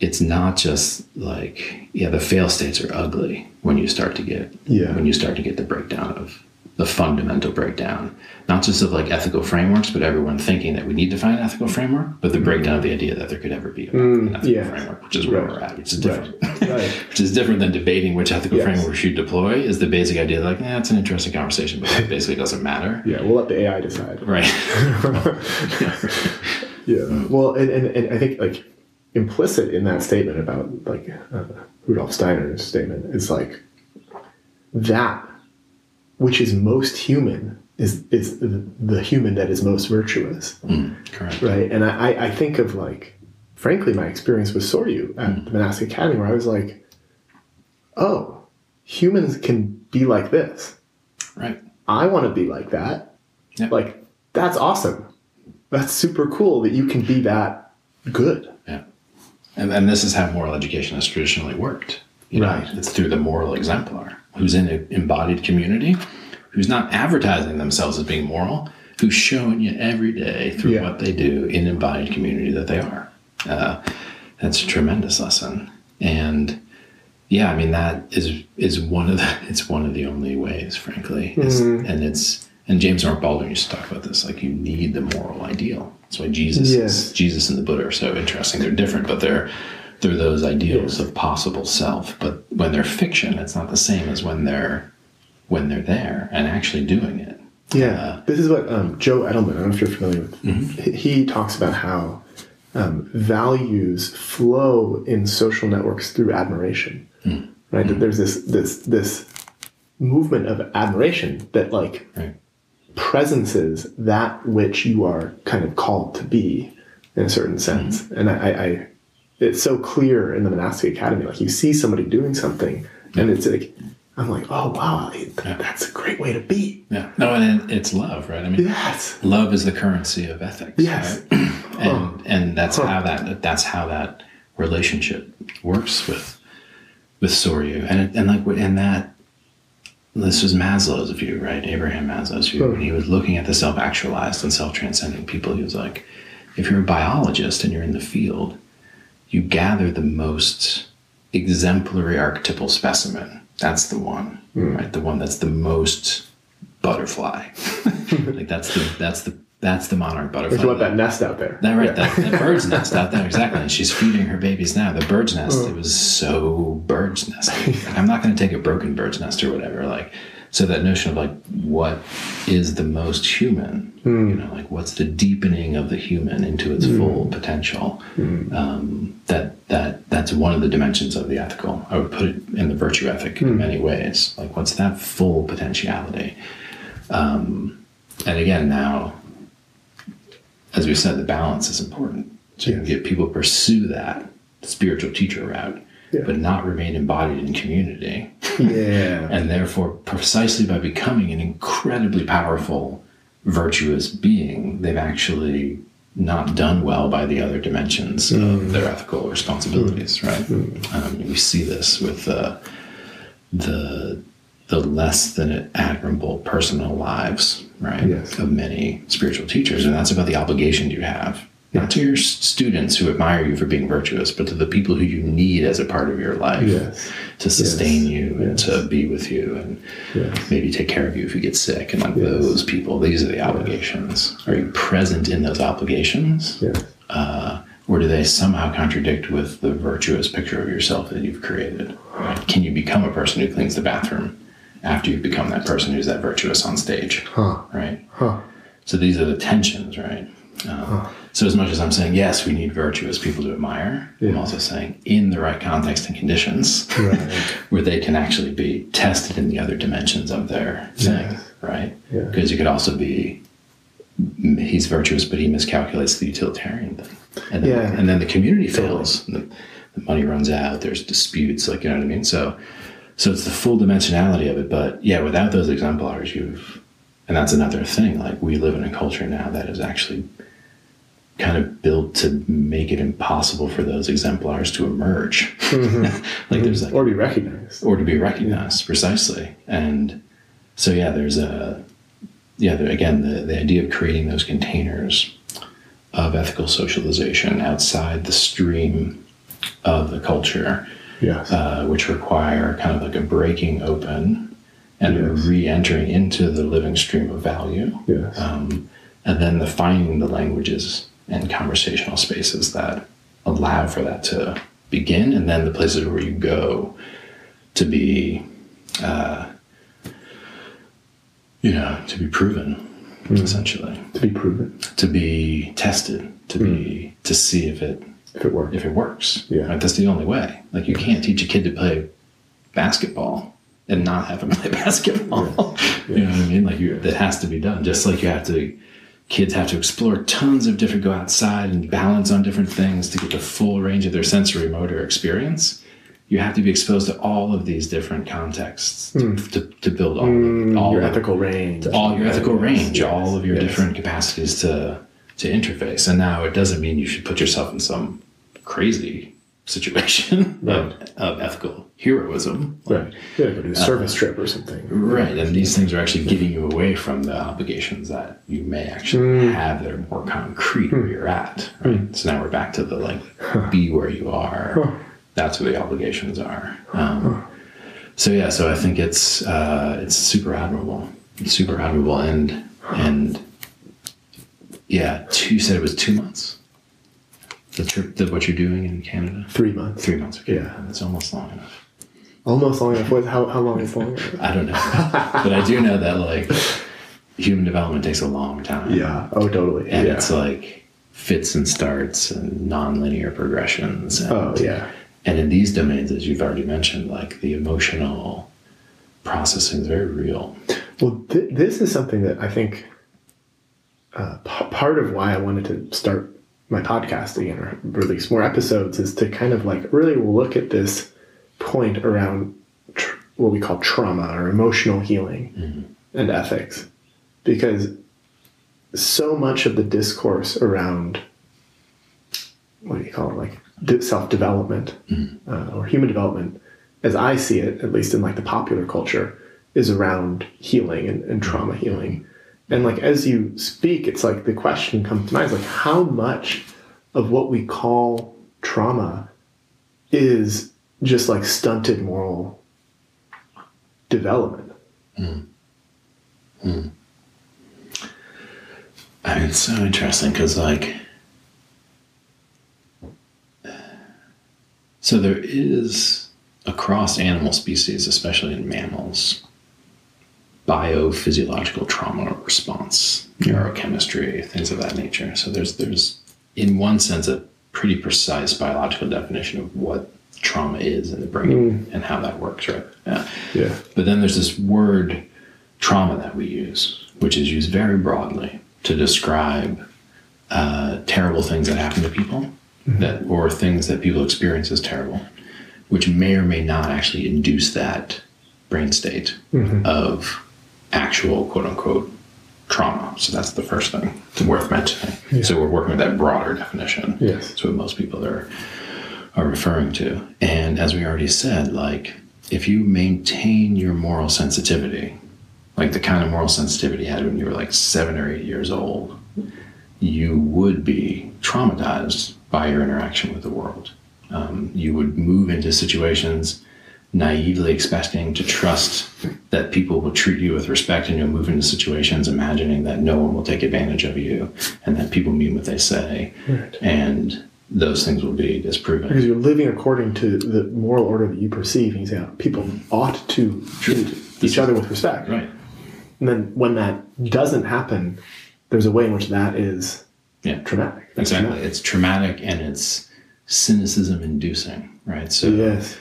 Speaker 2: it's not just like yeah the fail states are ugly when you start to get
Speaker 1: yeah.
Speaker 2: when you start to get the breakdown of the fundamental breakdown not just of like ethical frameworks but everyone thinking that we need to find an ethical framework but the breakdown of the idea that there could ever be
Speaker 1: mm,
Speaker 2: an ethical
Speaker 1: yeah.
Speaker 2: framework which is where right. we're at which is different
Speaker 1: right. Right.
Speaker 2: which is different than debating which ethical yes. framework we should deploy is the basic idea like yeah it's an interesting conversation but it basically doesn't matter
Speaker 1: yeah we'll let the ai decide
Speaker 2: right
Speaker 1: yeah well and, and, and i think like implicit in that statement about like uh, Rudolf Steiner's statement is like that which is most human is is the, the human that is most virtuous.
Speaker 2: Mm, correct.
Speaker 1: Right. And I, I think of like frankly my experience with Soryu at mm. the monastic academy where I was like, oh, humans can be like this.
Speaker 2: Right.
Speaker 1: I want to be like that. Yep. Like that's awesome. That's super cool that you can be that good.
Speaker 2: Yeah. And, and this is how moral education has traditionally worked. You know,
Speaker 1: right.
Speaker 2: It's through the moral exemplar who's in an embodied community, who's not advertising themselves as being moral, who's showing you every day through yeah. what they do in embodied community that they are. Uh, that's a tremendous lesson. And yeah, I mean that is is one of the it's one of the only ways, frankly. Mm-hmm. And it's and James Mark Baldwin used to talk about this. Like you need the moral ideal. That's why Jesus, yes. Jesus and the Buddha are so interesting. They're different, but they're they're those ideals of possible self. But when they're fiction, it's not the same as when they're when they're there and actually doing it.
Speaker 1: Yeah, uh, this is what um, Joe Edelman. I don't know if you're familiar with. Mm-hmm. He talks about how um, values flow in social networks through admiration. Mm-hmm. Right. That there's this this this movement of admiration that like
Speaker 2: right
Speaker 1: presences that which you are kind of called to be in a certain sense. Mm-hmm. And I, I, it's so clear in the monastic academy. Like you see somebody doing something, yeah. and it's like, I'm like, oh wow, that's a great way to be.
Speaker 2: Yeah. No, and it's love, right? I mean,
Speaker 1: yes.
Speaker 2: love is the currency of ethics.
Speaker 1: Yes.
Speaker 2: Right? and and that's huh. how that that's how that relationship works with with Soryu, and and like and that this was Maslow's view, right? Abraham Maslow's view. When he was looking at the self actualized and self transcending people, he was like, if you're a biologist and you're in the field, you gather the most exemplary archetypal specimen. That's the one, hmm. right? The one that's the most butterfly. like that's the that's the that's the monarch butterfly.
Speaker 1: You want that nest out there.
Speaker 2: That right, that, that bird's nest out there exactly. And she's feeding her babies now. The bird's nest, hmm. it was so bird's nest. Like, I'm not going to take a broken bird's nest or whatever. Like, so that notion of like what is the most human, you know, like what's the deepening of the human into its full potential. Um, that that that's one of the dimensions of the ethical. I would put it in the virtue ethic in many ways. Like, what's that full potentiality? Um, and again, now as we said, the balance is important. So you can get people pursue that spiritual teacher route,
Speaker 1: Yeah.
Speaker 2: but not remain embodied in community.
Speaker 1: Yeah.
Speaker 2: And therefore, precisely by becoming an incredibly powerful, virtuous being, they've actually not done well by the other dimensions of their ethical responsibilities, right? Um, we see this with uh, the the less than admirable personal lives, right,
Speaker 1: Yes.
Speaker 2: of many spiritual teachers, and that's about the obligation you have. Not to your students who admire you for being virtuous, but to the people who you need as a part of your life
Speaker 1: Yes.
Speaker 2: to sustain
Speaker 1: Yes.
Speaker 2: you and
Speaker 1: Yes.
Speaker 2: to be with you and maybe take care of you if you get sick. And like those people, these are the obligations. Are you present in those obligations? Uh, or do they somehow contradict with the virtuous picture of yourself that you've created? Right? Can you become a person who cleans the bathroom after you've become that person who's that virtuous on stage?
Speaker 1: Huh.
Speaker 2: Right?
Speaker 1: Huh.
Speaker 2: So these are the tensions, right? Um, So as much as I'm saying yes, we need virtuous people to admire, I'm also saying in the right context and conditions,
Speaker 1: Right.
Speaker 2: where they can actually be tested in the other dimensions of their thing,
Speaker 1: Yes.
Speaker 2: right?
Speaker 1: Yeah.
Speaker 2: Because you could also be he's virtuous, but he miscalculates the utilitarian thing, and then,
Speaker 1: Yeah.
Speaker 2: and then the community fails. The, the money runs out. There's disputes, like you know what I mean. So, so it's the full dimensionality of it. But yeah, without those exemplars, you've and that's another thing. Like we live in a culture now that is actually kind of built to make it impossible for those exemplars to emerge. like there's like
Speaker 1: Or be recognized.
Speaker 2: or to be recognized precisely and so yeah there's a yeah there, again the, the idea of creating those containers of ethical socialization outside the stream of the culture
Speaker 1: Yes.
Speaker 2: uh, which require kind of like a breaking open and a
Speaker 1: Yes.
Speaker 2: re-entering into the living stream of value
Speaker 1: yes.
Speaker 2: um, and then the finding the languages and conversational spaces that allow for that to begin and then the places where you go to be uh, you know to be proven essentially.
Speaker 1: To be proven.
Speaker 2: To be tested to be to see if it
Speaker 1: if it works.
Speaker 2: if it works.
Speaker 1: Yeah.
Speaker 2: right? that's the only way. Like you can't teach a kid to play basketball and not have him play basketball. You know what i mean? Like you that has to be done just like you have to kids have to explore tons of different go outside and balance on different things to get the full range of their sensory motor experience you have to be exposed to all of these different contexts to, to, to build all,
Speaker 1: Mm,
Speaker 2: all
Speaker 1: your
Speaker 2: of-
Speaker 1: ethical range.
Speaker 2: all your ethical range,
Speaker 1: yes,
Speaker 2: all of your
Speaker 1: yes.
Speaker 2: different capacities to to interface. And now it doesn't mean you should put yourself in some crazy situation of, of ethical heroism.
Speaker 1: Right. You gotta go do a service trip or something.
Speaker 2: Right. And these things are actually getting you away from the obligations that you may actually have that are more concrete where you're at. Right. So now we're back to the like be where you are. That's where the obligations are. Um, so yeah, so I think it's uh, it's super admirable. It's super admirable and and yeah, two you said it was two months. The trip that what you're doing in Canada?
Speaker 1: Three months.
Speaker 2: Three months, okay.
Speaker 1: Yeah.
Speaker 2: It's almost long enough.
Speaker 1: Almost long enough. What, how, how long is long enough?
Speaker 2: I don't know. but I do know that like human development takes a long time.
Speaker 1: Yeah. Oh, totally.
Speaker 2: And
Speaker 1: yeah.
Speaker 2: it's like fits and starts and nonlinear progressions. And,
Speaker 1: oh, yeah.
Speaker 2: And in these domains, as you've already mentioned, like the emotional processing is very real.
Speaker 1: Well, th- this is something that I think uh, p- part of why I wanted to start my podcast again or release more episodes is to kind of like really look at this point around tr- what we call trauma or emotional healing mm-hmm. and ethics. Because so much of the discourse around what do you call it, like self development mm-hmm. uh, or human development, as I see it, at least in like the popular culture, is around healing and, and trauma healing. Mm-hmm. And like as you speak, it's like the question comes to mind like how much of what we call trauma is just like stunted moral development. Hmm. Hmm.
Speaker 2: I mean, it's so interesting because, like, so there is across animal species, especially in mammals, biophysiological trauma response, neurochemistry, things of that nature. So there's there's in one sense a pretty precise biological definition of what trauma is in the brain hmm. and how that works, right? Yeah.
Speaker 1: Yeah.
Speaker 2: But then there's this word trauma that we use, which is used very broadly to describe uh, terrible things that happen to people, mm-hmm. that or things that people experience as terrible, which may or may not actually induce that brain state mm-hmm. of actual quote unquote trauma. So that's the first thing worth mentioning. So we're working with that broader definition.
Speaker 1: Yes.
Speaker 2: That's what most people are are referring to. And as we already said, like if you maintain your moral sensitivity, like the kind of moral sensitivity you had when you were like seven or eight years old, you would be traumatized by your interaction with the world. Um, you would move into situations naively expecting to trust that people will treat you with respect, and you'll move into situations imagining that no one will take advantage of you and that people mean what they say.
Speaker 1: Right.
Speaker 2: And those things will be disproven.
Speaker 1: Because you're living according to the moral order that you perceive, and you say "Oh, people ought to treat each other with respect.
Speaker 2: Right.
Speaker 1: And then when that doesn't happen, there's a way in which that is
Speaker 2: Yeah.
Speaker 1: traumatic. That's
Speaker 2: Exactly.
Speaker 1: traumatic.
Speaker 2: It's traumatic and it's cynicism inducing, right? So
Speaker 1: Yes.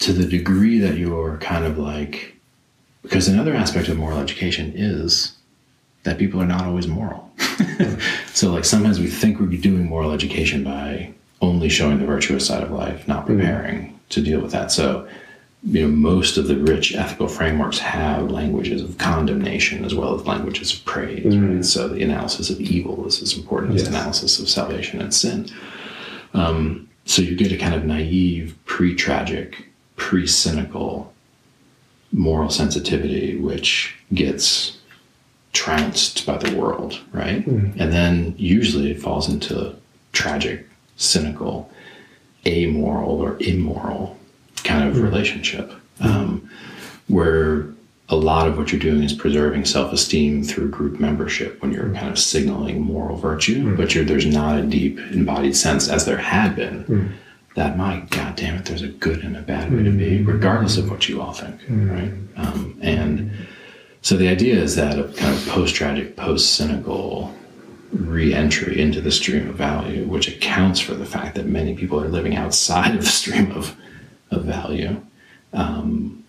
Speaker 2: To the degree that you're kind of like because another aspect of moral education is that people are not always moral. so like sometimes we think we're doing moral education by only showing the virtuous side of life, not preparing to deal with that. So you know, most of the rich ethical frameworks have languages of condemnation as well as languages of praise. Right? So the analysis of evil is as important as
Speaker 1: Yes.
Speaker 2: the analysis of salvation and sin. Um, so you get a kind of naive, pre-tragic, pre-cynical moral sensitivity, which gets trounced by the world, right? Hmm. And then usually it falls into tragic, cynical, amoral or immoral kind of hmm. relationship, um, where a lot of what you're doing is preserving self-esteem through group membership when you're hmm. kind of signaling moral virtue, but you're, there's not a deep embodied sense, as there had been, that my god damn it, there's a good and a bad way to be, regardless of what you all think, right? Um, and so the idea is that a kind of post-tragic, post-cynical re-entry into the stream of value, which accounts for the fact that many people are living outside of the stream of, of value. Um,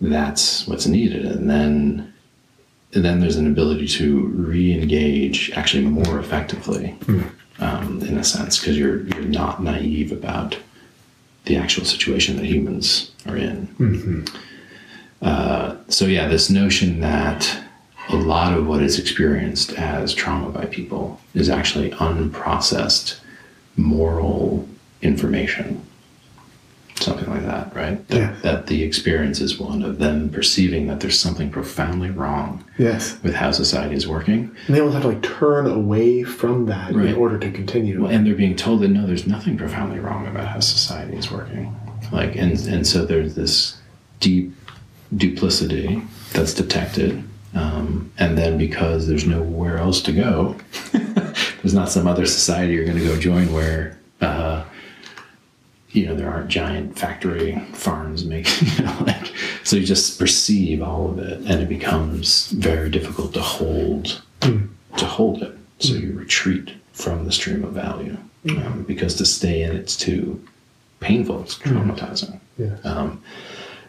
Speaker 2: that's what's needed, and then and then there's an ability to re-engage actually more effectively, um, in a sense, because you're you're not naive about the actual situation that humans are in. Uh, so yeah, this notion that a lot of what is experienced as trauma by people is actually unprocessed moral information. Something like that, right? That,
Speaker 1: Yeah.
Speaker 2: that the experience is one of them perceiving that there's something profoundly wrong
Speaker 1: Yes.
Speaker 2: with how society is working.
Speaker 1: And they almost have to like turn away from that
Speaker 2: Right.
Speaker 1: in order to continue.
Speaker 2: Well, and they're being told that no, there's nothing profoundly wrong about how society is working. Like, and and so there's this deep duplicity that's detected, um, and then because there's nowhere else to go, there's not some other society you're going to go join where. Uh, you know there aren't giant factory farms making you know like so you just perceive all of it and it becomes very difficult to hold to hold it. So you retreat from the stream of value um, because to stay in it's too painful it's traumatizing.
Speaker 1: Yeah.
Speaker 2: um,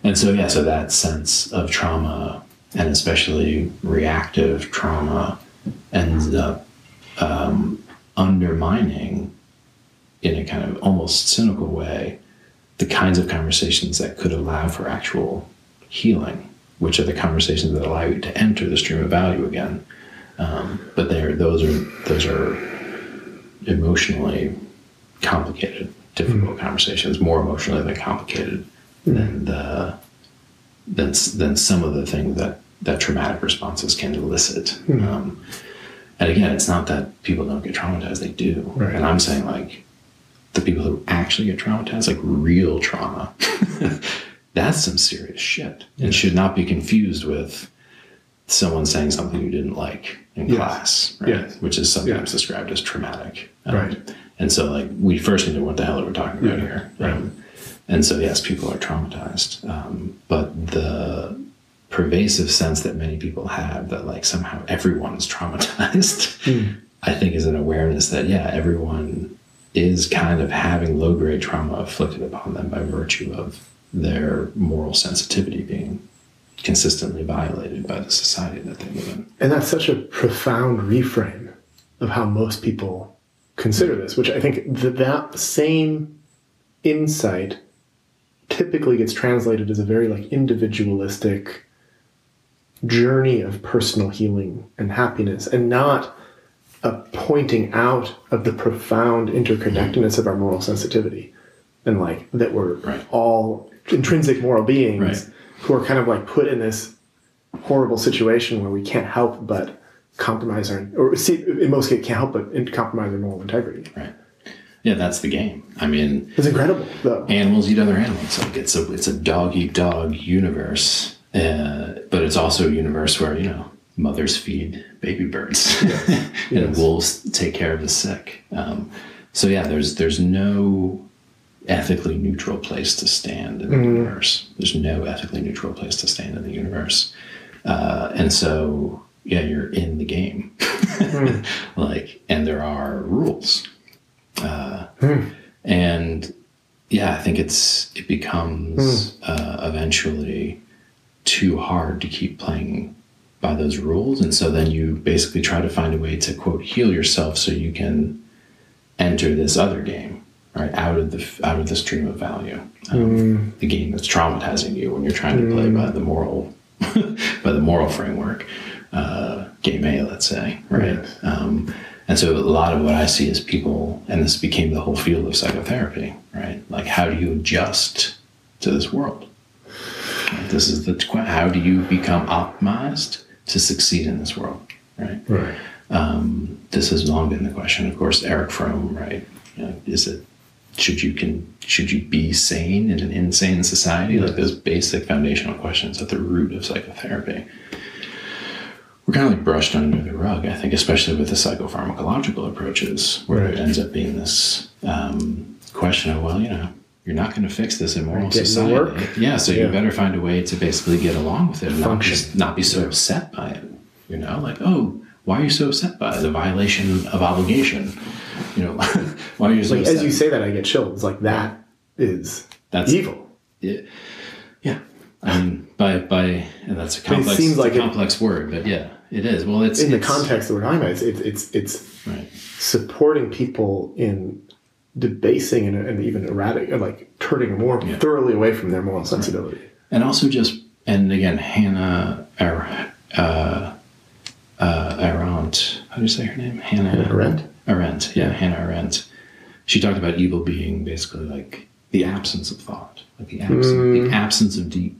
Speaker 2: and so yeah so that sense of trauma and especially reactive trauma ends up um, undermining in a kind of almost cynical way the kinds of conversations that could allow for actual healing, which are the conversations that allow you to enter the stream of value again. Um, but they're, those are those are emotionally complicated, difficult conversations, more emotionally than complicated than the than than some of the things that that traumatic responses can elicit. Um, and again, it's not that people don't get traumatized; they do.
Speaker 1: Right.
Speaker 2: And I'm saying like the people who actually get traumatized, like real trauma, that's some serious shit, and should not be confused with someone saying something you didn't like in
Speaker 1: Yes.
Speaker 2: class, right?
Speaker 1: Yes.
Speaker 2: Which is sometimes
Speaker 1: Yes.
Speaker 2: described as traumatic. Um,
Speaker 1: Right.
Speaker 2: And so, like, we first need to know what the hell we're we talking about here.
Speaker 1: Right.
Speaker 2: Um, and so, yes, people are traumatized. Um, but the pervasive sense that many people have that, like, somehow everyone is traumatized, I think is an awareness that, yeah, everyone is kind of having low grade trauma afflicted upon them by virtue of their moral sensitivity being consistently violated by the society that they live in.
Speaker 1: And that's such a profound reframe of how most people consider this, which I think that that same insight typically gets translated as a very like individualistic journey of personal healing and happiness and not a pointing out of the profound interconnectedness of our moral sensitivity and like that we're
Speaker 2: Right.
Speaker 1: all intrinsic moral beings
Speaker 2: Right.
Speaker 1: who are kind of like put in this horrible situation where we can't help but compromise our or see in most cases can't help but compromise our moral integrity.
Speaker 2: Right. Yeah, that's the game. I mean,
Speaker 1: It's incredible though.
Speaker 2: animals eat other animals. Like it's a it's a dog eat dog universe, uh, but it's also a universe where you know mothers feed baby birds and
Speaker 1: Yes.
Speaker 2: wolves take care of the sick. Um, so yeah, there's there's no ethically neutral place to stand in the universe. There's no ethically neutral place to stand in the universe, uh, and so yeah, you're in the game. like, and there are rules. Uh, and yeah, I think it's it becomes uh, eventually too hard to keep playing by those rules, and so then you basically try to find a way to quote heal yourself so you can enter this other game, right? Out of the out of the stream of value, um, the game that's traumatizing you when you're trying to play by the moral by the moral framework, uh, game A, let's say, right?
Speaker 1: Yes.
Speaker 2: Um, and so a lot of what I see is people, and this became the whole field of psychotherapy, right? Like, how do you adjust to this world? This is the how do you become optimized to succeed in this world, right?
Speaker 1: Right.
Speaker 2: Um, this has long been the question. Of course, Erich Fromm, right? You know, is it should you can should you be sane in an insane society? Like those basic foundational questions at the root of psychotherapy. We're kind of like brushed under the rug, I think, especially with the psychopharmacological approaches, where it ends up being this um, question of, well, you know, you're not going to fix this immoral society.
Speaker 1: work.
Speaker 2: Yeah, so you better find a way to basically get along with it and not, just not be so upset by it. You know, like, oh, why are you so upset by the violation of obligation? You know, why are you so
Speaker 1: Like
Speaker 2: upset?
Speaker 1: as you say that I get chills. Like that is
Speaker 2: That's-
Speaker 1: evil.
Speaker 2: yeah, yeah. I mean, by by, and that's a
Speaker 1: it
Speaker 2: complex,
Speaker 1: seems like
Speaker 2: a
Speaker 1: it-
Speaker 2: complex word, but yeah, it is. Well, it's
Speaker 1: In the context that we're talking about, it's it's it's, it's
Speaker 2: right?
Speaker 1: supporting people in debasing and, and even erratic, and like turning more thoroughly away from their moral sensibility.
Speaker 2: and also just and again Hannah Ar- uh, uh, Arendt. How do you say her name? Hannah
Speaker 1: Arendt?
Speaker 2: Arendt. Yeah, Hannah Arendt. She talked about evil being basically like the absence of thought, like the absence, the absence of deep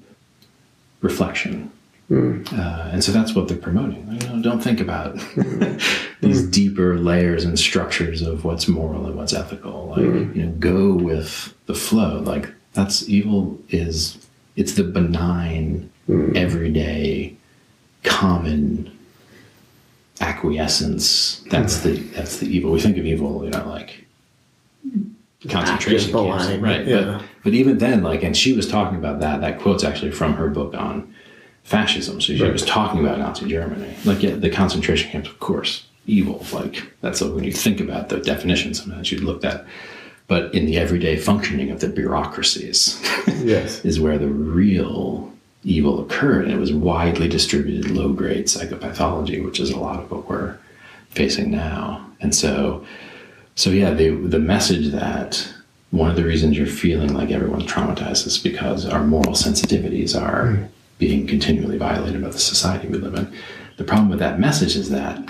Speaker 2: reflection. Uh, and so that's what they're promoting. Like, you know, don't think about these deeper layers and structures of what's moral and what's ethical. Like, you know, go with the flow. Like that's evil is it's the benign, everyday, common acquiescence. That's the that's the evil. We think of evil, you know, like concentration camps, right?
Speaker 1: yeah.
Speaker 2: But but even then, like, and she was talking about that. That quote's actually from her book on fascism. So she
Speaker 1: Right.
Speaker 2: was talking about Nazi Germany. Like, yeah, the concentration camps, of course, evil. Like, that's when you think about the definition, sometimes you'd look at. But in the everyday functioning of the bureaucracies,
Speaker 1: Yes.
Speaker 2: is where the real evil occurred. And it was widely distributed low grade psychopathology, which is a lot of what we're facing now. And so, so yeah, the, the message that one of the reasons you're feeling like everyone's traumatized is because our moral sensitivities are hmm. Being continually violated by the society we live in. The problem with that message is that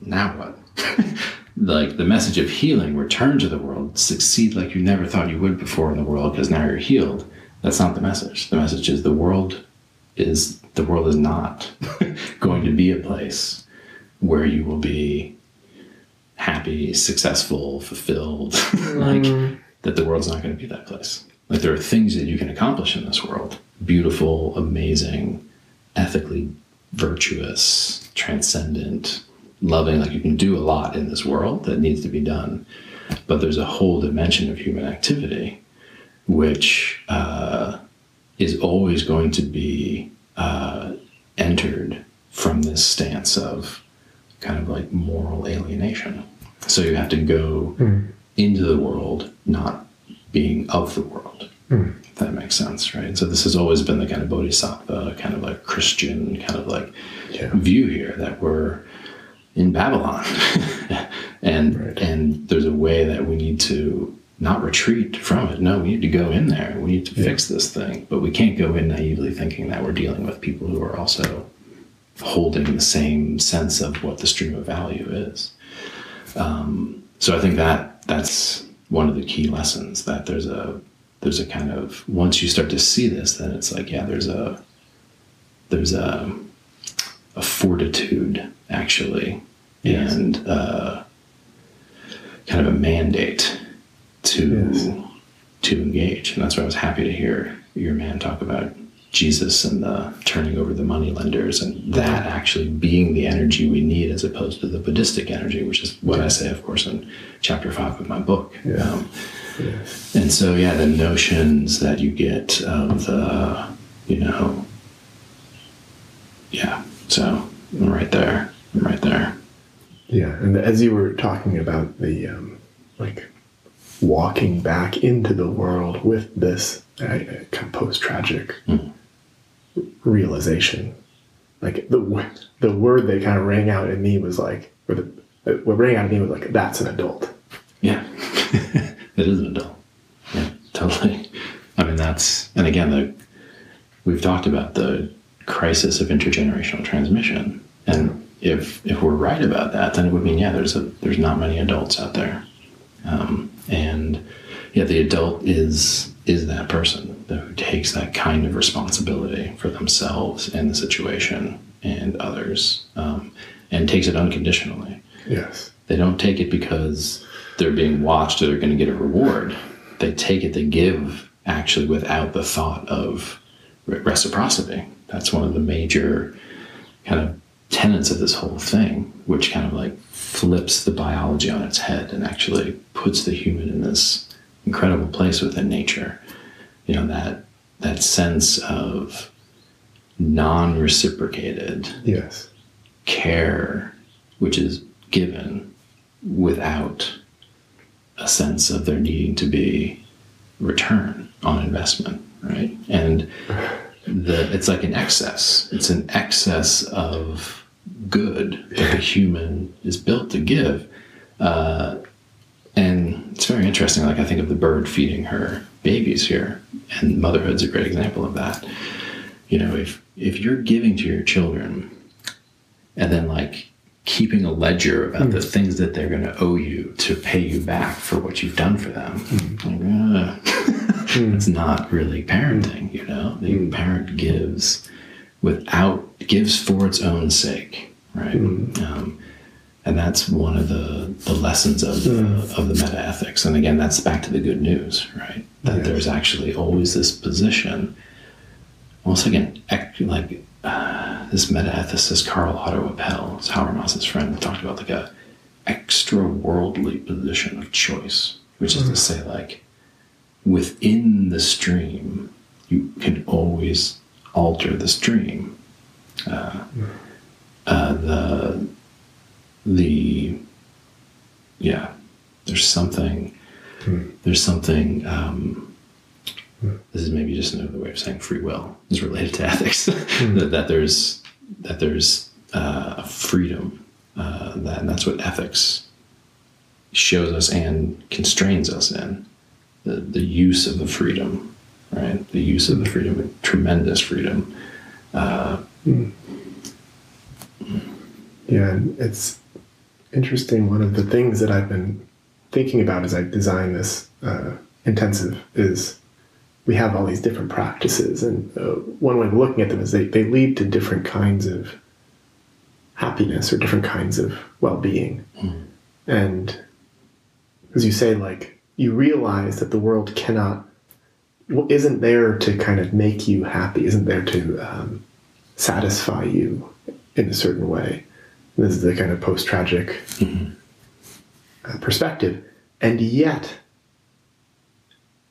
Speaker 2: now what? like the message of healing, return to the world, succeed like you never thought you would before in the world because now you're healed. That's not the message. The message is the world is the world is not going to be a place where you will be happy, successful, fulfilled. like mm-hmm. that the world's not going to be that place. Like there are things that you can accomplish in this world. Beautiful, amazing, ethically virtuous, transcendent, loving. Like you can do a lot in this world that needs to be done. But there's a whole dimension of human activity which uh, is always going to be uh, entered from this stance of kind of like moral alienation. So you have to go
Speaker 1: Mm.
Speaker 2: into the world not being of the world.
Speaker 1: Mm.
Speaker 2: If that makes sense, right? So this has always been the kind of bodhisattva, kind of like Christian kind of like
Speaker 1: Yeah.
Speaker 2: view here that we're in Babylon, and
Speaker 1: Right.
Speaker 2: and there's a way that we need to not retreat from it. No, we need to go in there. We need to
Speaker 1: Yeah.
Speaker 2: fix this thing, but we can't go in naively thinking that we're dealing with people who are also holding the same sense of what the stream of value is. Um, so I think that that's one of the key lessons that there's a there's a kind of once you start to see this, then it's like yeah, there's a there's a a fortitude actually,
Speaker 1: Yes.
Speaker 2: and uh, kind of a mandate to
Speaker 1: Yes.
Speaker 2: to engage, and that's why I was happy to hear your man talk about Jesus and the turning over the money lenders and that actually being the energy we need as opposed to the Buddhistic energy, which is what I say, of course, in chapter five of my book.
Speaker 1: Yeah.
Speaker 2: Um. And so, yeah, the notions that you get of the, you know, yeah. So I'm right there. I'm right there.
Speaker 1: Yeah, and as you were talking about the um, like walking back into the world with this uh, kind of post tragic realization, like the the word that kind of rang out in me was like, or the uh, what rang out in me was like, that's an adult.
Speaker 2: Yeah, it is an adult. Yeah, totally. I mean, that's and again, the we've talked about the crisis of intergenerational transmission, and if if we're right about that, then it would mean yeah, there's a there's not many adults out there, um, and yeah, the adult is is that person who takes that kind of responsibility for themselves and the situation and others, um, and takes it unconditionally
Speaker 1: Yes.
Speaker 2: they don't take it because they're being watched or they're going to get a reward. They take it they give actually without the thought of reciprocity. That's one of the major kind of tenets of this whole thing, which kind of like flips the biology on its head and actually puts the human in this incredible place within nature. You know, that that sense of non-reciprocated
Speaker 1: Yes.
Speaker 2: care which is given without a sense of there needing to be return on investment right? And the it's like an excess. It's an excess of good that the human is built to give. Uh, and it's very interesting like i think of the bird feeding her babies here and motherhood's a great example of that. You know if if you're giving to your children and then like keeping a ledger about the things that they're going to owe pay you back for what you've done for them. Like, uh, it's not really parenting you know? The parent gives without gives for its own sake right? Um, and that's one of the, the lessons of the, of the meta ethics and again that's back to the good news right? That there's actually always this position. Almost like an like uh, this meta ethicist Karl-Otto Apel, it's Habermas's friend, talked about like a extra worldly position of choice, which is to say like within the stream you can always alter the stream. Uh, uh, the the yeah, there's something there's something. Um, this is maybe just another way of saying free will is related to ethics. that, that there's that there's uh, a freedom uh, that and that's what ethics shows us and constrains us in the the use of the freedom, right? The use of the freedom, tremendous freedom.
Speaker 1: Yeah, it's interesting. One of the things that I've been thinking about as I design this uh, intensive is we have all these different practices, and uh, one way of looking at them is they, they lead to different kinds of happiness or different kinds of well being. And as you say, like, you realize that the world cannot, isn't there to kind of make you happy, isn't there to um, satisfy you in a certain way. This is the kind of post tragic uh, perspective. And yet,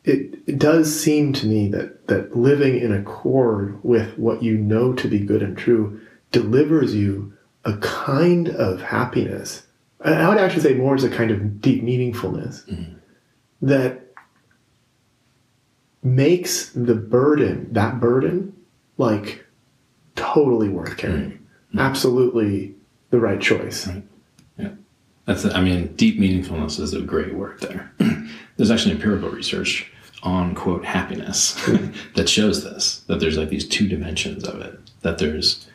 Speaker 1: it, it does seem to me that, that living in accord with what you know to be good and true delivers you a kind of happiness. I would actually say more as a kind of deep meaningfulness mm-hmm. that makes the burden, that burden, like totally worth carrying. Mm-hmm. Mm-hmm. Absolutely the right choice.
Speaker 2: Right. Yeah. That's, I mean, deep meaningfulness is a great word there. there's actually empirical research on, quote, happiness that shows this, that there's like these two dimensions of it, that there's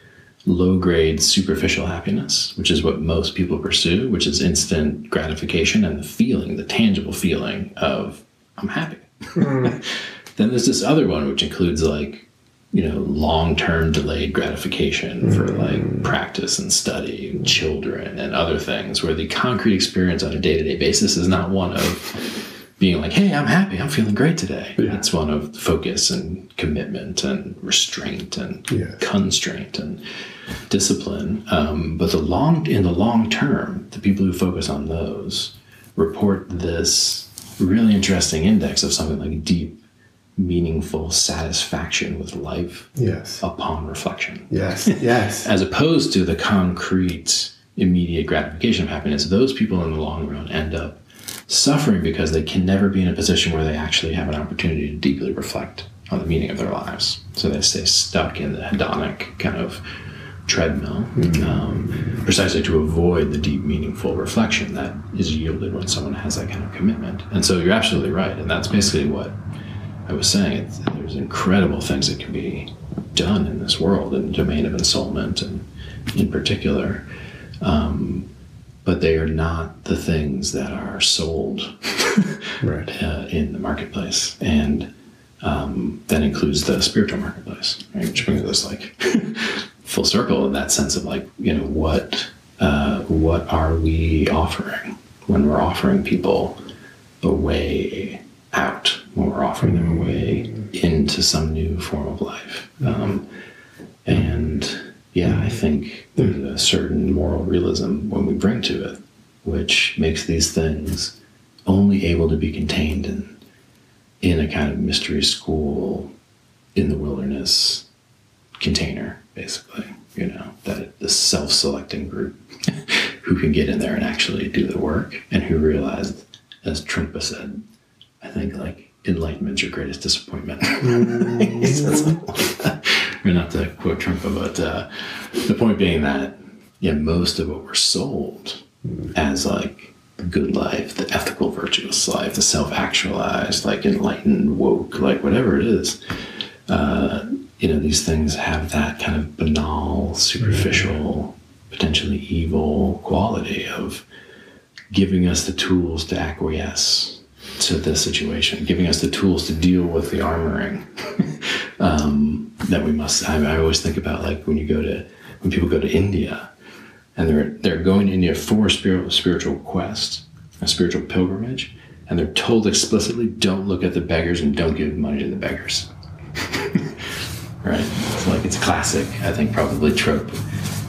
Speaker 2: low grade superficial happiness, which is what most people pursue, which is instant gratification and the feeling, the tangible feeling of, I'm happy. Hmm. then there's this other one, which includes like, you know, long term delayed gratification for hmm. like practice and study, and children, and other things, where the concrete experience on a day to day basis is not one of being like, hey, I'm happy, I'm feeling great today.
Speaker 1: Yeah.
Speaker 2: It's one of focus and commitment and restraint and constraint and discipline. Um, but the long in the long term, the people who focus on those report this really interesting index of something like deep, meaningful satisfaction with life
Speaker 1: Yes.
Speaker 2: upon reflection
Speaker 1: Yes. Yes.
Speaker 2: as opposed to the concrete immediate gratification of happiness those people in the long run end up suffering because they can never be in a position where they actually have an opportunity to deeply reflect on the meaning of their lives so they stay stuck in the hedonic kind of treadmill um, precisely to avoid the deep meaningful reflection that is yielded when someone has that kind of commitment and so you're absolutely right and that's basically what I was saying it's, there's incredible things that can be done in this world in the domain of ensoulment and in particular. Um, but they are not the things that are sold
Speaker 1: right.
Speaker 2: uh, in the marketplace. And um, that includes the spiritual marketplace, right? which brings us like full circle in that sense of like, you know, what, uh, what are we offering when we're offering people a way out, when we're offering them a way into some new form of life? Um, and yeah, I think there's a certain moral realism when we bring to it, which makes these things only able to be contained in in a kind of mystery school in the wilderness container, basically. You know, that the self-selecting group who can get in there and actually do the work and who realize, as Trungpa said, I think like enlightenment's your greatest disappointment. Or not to quote Trungpa, but uh, the point being that yeah, most of what we're sold as like the good life, the ethical, virtuous life, the self-actualized, like enlightened, woke, like whatever it is. Uh, you know, these things have that kind of banal, superficial, potentially evil quality of giving us the tools to acquiesce to this situation, giving us the tools to deal with the armoring um, that we must. I, I always think about like when you go to when people go to India and they're they're going to India for a spiritual spiritual quest, a spiritual pilgrimage, and they're told explicitly, don't look at the beggars and don't give money to the beggars. right? It's like it's a classic, I think, probably trope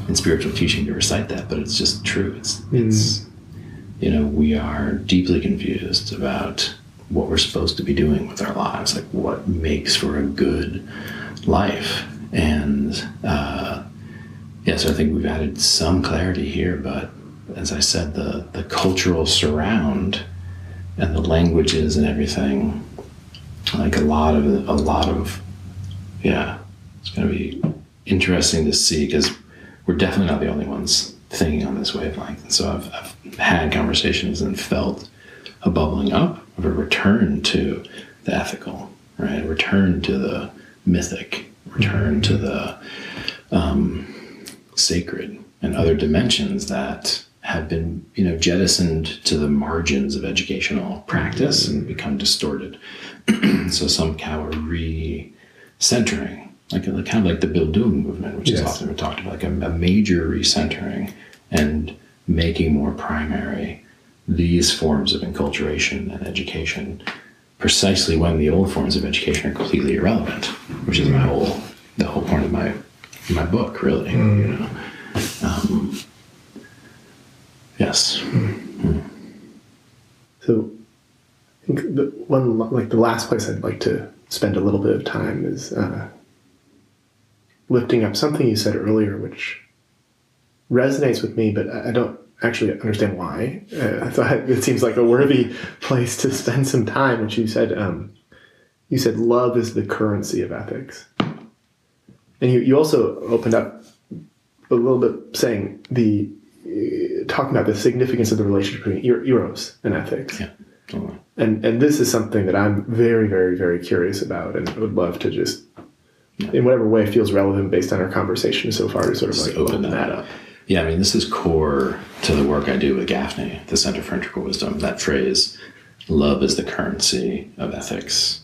Speaker 2: in spiritual teaching to recite that, but it's just true. It's it's you know we are deeply confused about what we're supposed to be doing with our lives, like what makes for a good life, and uh, yeah, so I think we've added some clarity here, but as I said, the the cultural surround and the languages and everything, like a lot of a lot of yeah, it's going to be interesting to see because we're definitely not the only ones thinking on this wavelength. And so I've, I've had conversations and felt a bubbling up of a return to the ethical, right? A return to the mythic, return to the um, sacred and other dimensions that have been you know jettisoned to the margins of educational practice and become distorted. so somehow a re-centering, like kind of like the Bildung movement, which
Speaker 1: Yes.
Speaker 2: is often talked about, like a, a major recentering and making more primary these forms of enculturation and education, precisely when the old forms of education are completely irrelevant, which is my whole the whole point of my my book, really. You know. Um, yes.
Speaker 1: So, I think the one like the last place I'd like to spend a little bit of time is uh, lifting up something you said earlier, which resonates with me, but I don't actually understand why. Uh, I thought it seems like a worthy place to spend some time. Which you said, um, you said love is the currency of ethics, and you you also opened up a little bit saying the uh, talking about the significance of the relationship between er- eros and ethics.
Speaker 2: Yeah. Totally.
Speaker 1: And and this is something that I'm very, very, very curious about, and would love to just, in whatever way feels relevant based on our conversation so far, to sort of
Speaker 2: Just
Speaker 1: like
Speaker 2: open that up. Yeah, I mean, this is core to the work I do with Gafni, the Center for Integral Wisdom. That phrase, love is the currency of ethics.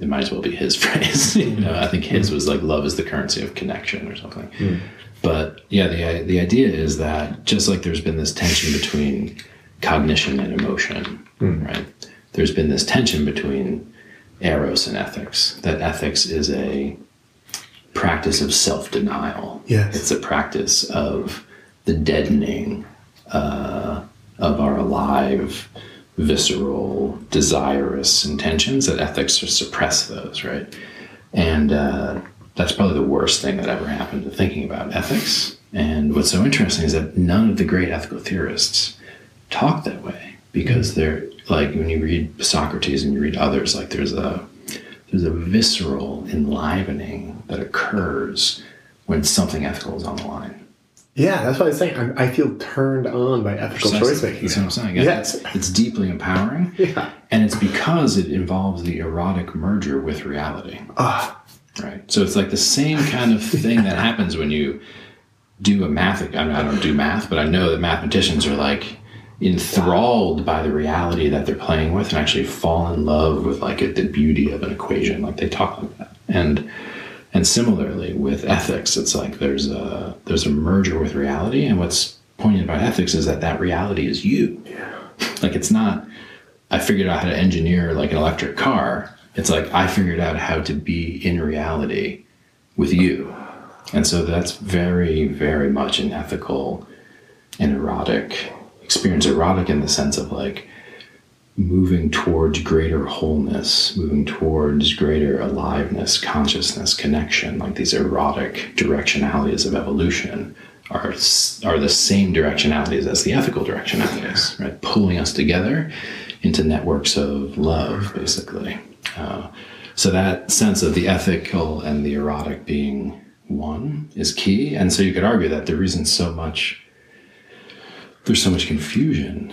Speaker 2: It might as well be his phrase. you know, I think his was like love is the currency of connection or something. Hmm. But yeah, the the idea is that just like there's been this tension between cognition and emotion, hmm. right? There's been this tension between eros and ethics. That ethics is a practice of self denial.
Speaker 1: Yes.
Speaker 2: It's a practice of the deadening uh, of our alive, visceral, desirous intentions that ethics just suppress those, right? And uh, that's probably the worst thing that ever happened to thinking about ethics. And what's so interesting is that none of the great ethical theorists talk that way because they're like when you read Socrates and you read others, like there's a there's a visceral enlivening that occurs when something ethical is on the line.
Speaker 1: Yeah, that's what I was saying. I'm, I feel turned on by ethical choice making.
Speaker 2: That's what I'm saying.
Speaker 1: Yes.
Speaker 2: It's, it's deeply empowering.
Speaker 1: Yeah.
Speaker 2: And it's because it involves the erotic merger with reality.
Speaker 1: Ah,
Speaker 2: Right. So it's like the same kind of thing that happens when you do a math. I, mean, I don't do math, but I know that mathematicians are like enthralled by the reality that they're playing with and actually fall in love with like the beauty of an equation. Like they talk like that. And and similarly with ethics, it's like there's a there's a merger with reality. And what's poignant about ethics is that that reality is you. yeah. Like it's not. I figured out how to engineer like an electric car. It's like I figured out how to be in reality with you. And so that's very, very much an ethical and erotic experience. Erotic in the sense of like moving towards greater wholeness, moving towards greater aliveness, consciousness, connection. Like these erotic directionalities of evolution are are the same directionalities as the ethical directionalities, right? Pulling us together into networks of love, basically. Uh, so that sense of the ethical and the erotic being one is key. And so you could argue that the reason so much there's so much confusion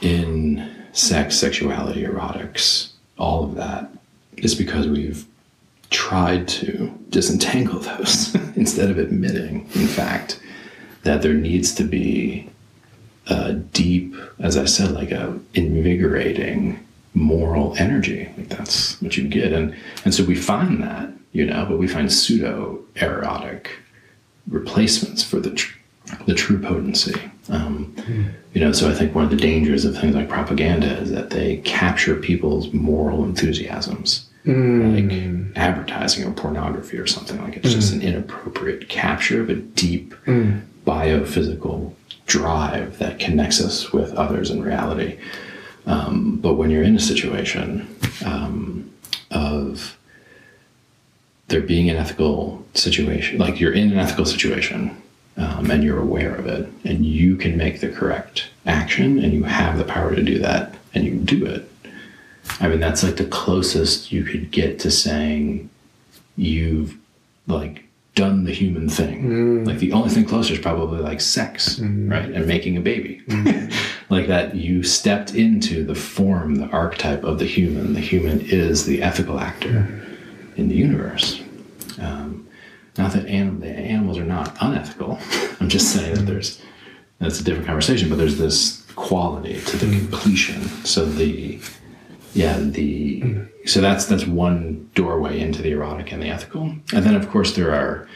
Speaker 2: in sex, sexuality, erotics, all of that is because we've tried to disentangle those instead of admitting, in fact, that there needs to be a deep, as I said, like a invigorating moral energy. Like that's what you get. And and so we find that, you know, but we find pseudo erotic replacements for the tr- the true potency. Um, You know, so I think one of the dangers of things like propaganda is that they capture people's moral enthusiasms, like advertising or pornography or something. Like it's just an inappropriate capture of a deep biophysical drive that connects us with others in reality. Um, but when you're in a situation um, of there being an ethical situation, like you're in an ethical situation um, and you're aware of it, and you can make the correct action and you have the power to do that and you do it. I mean, that's like the closest you could get to saying you've like done the human thing. Like the only thing closer is probably like sex, right? And making a baby. like that you stepped into the form, the archetype of the human. The human is the ethical actor in the universe. Um, not that anim- animals are not unethical. I'm just saying that there's that's a different conversation. But there's this quality to the mm. completion. So the yeah the so that's that's one doorway into the erotic and the ethical, and then of course there are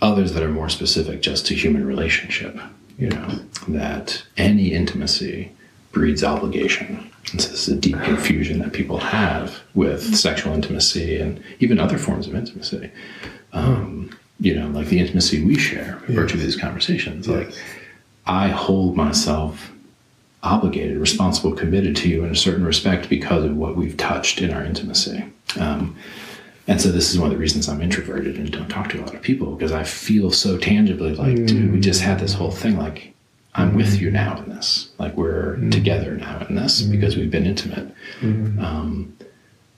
Speaker 2: others that are more specific just to human relationship. You know that any intimacy breeds obligation. And so this is a deep confusion that people have with sexual intimacy and even other forms of intimacy. Um, you know, like the intimacy we share by virtue of these conversations. Like, I hold myself obligated, responsible, committed to you in a certain respect because of what we've touched in our intimacy. Um, and so this is one of the reasons I'm introverted and don't talk to a lot of people because I feel so tangibly like, dude, we just had this whole thing. Like, I'm with you now in this. Like, we're together now in this because we've been intimate. Um,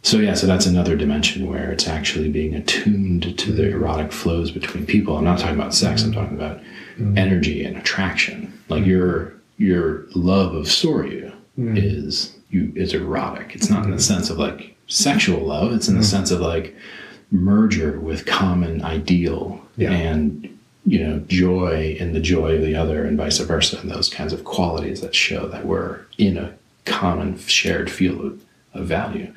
Speaker 2: so yeah, so that's another dimension where it's actually being attuned to the mm-hmm. erotic flows between people. I'm not talking about sex. I'm mm-hmm. talking about mm-hmm. energy and attraction. Like your your love of Soryu is you is erotic. It's not in the sense of like sexual love. It's in the sense of like merger with common ideal
Speaker 1: Yeah.
Speaker 2: and you know joy in the joy of the other and vice versa and those kinds of qualities that show that we're in a common shared field of, of value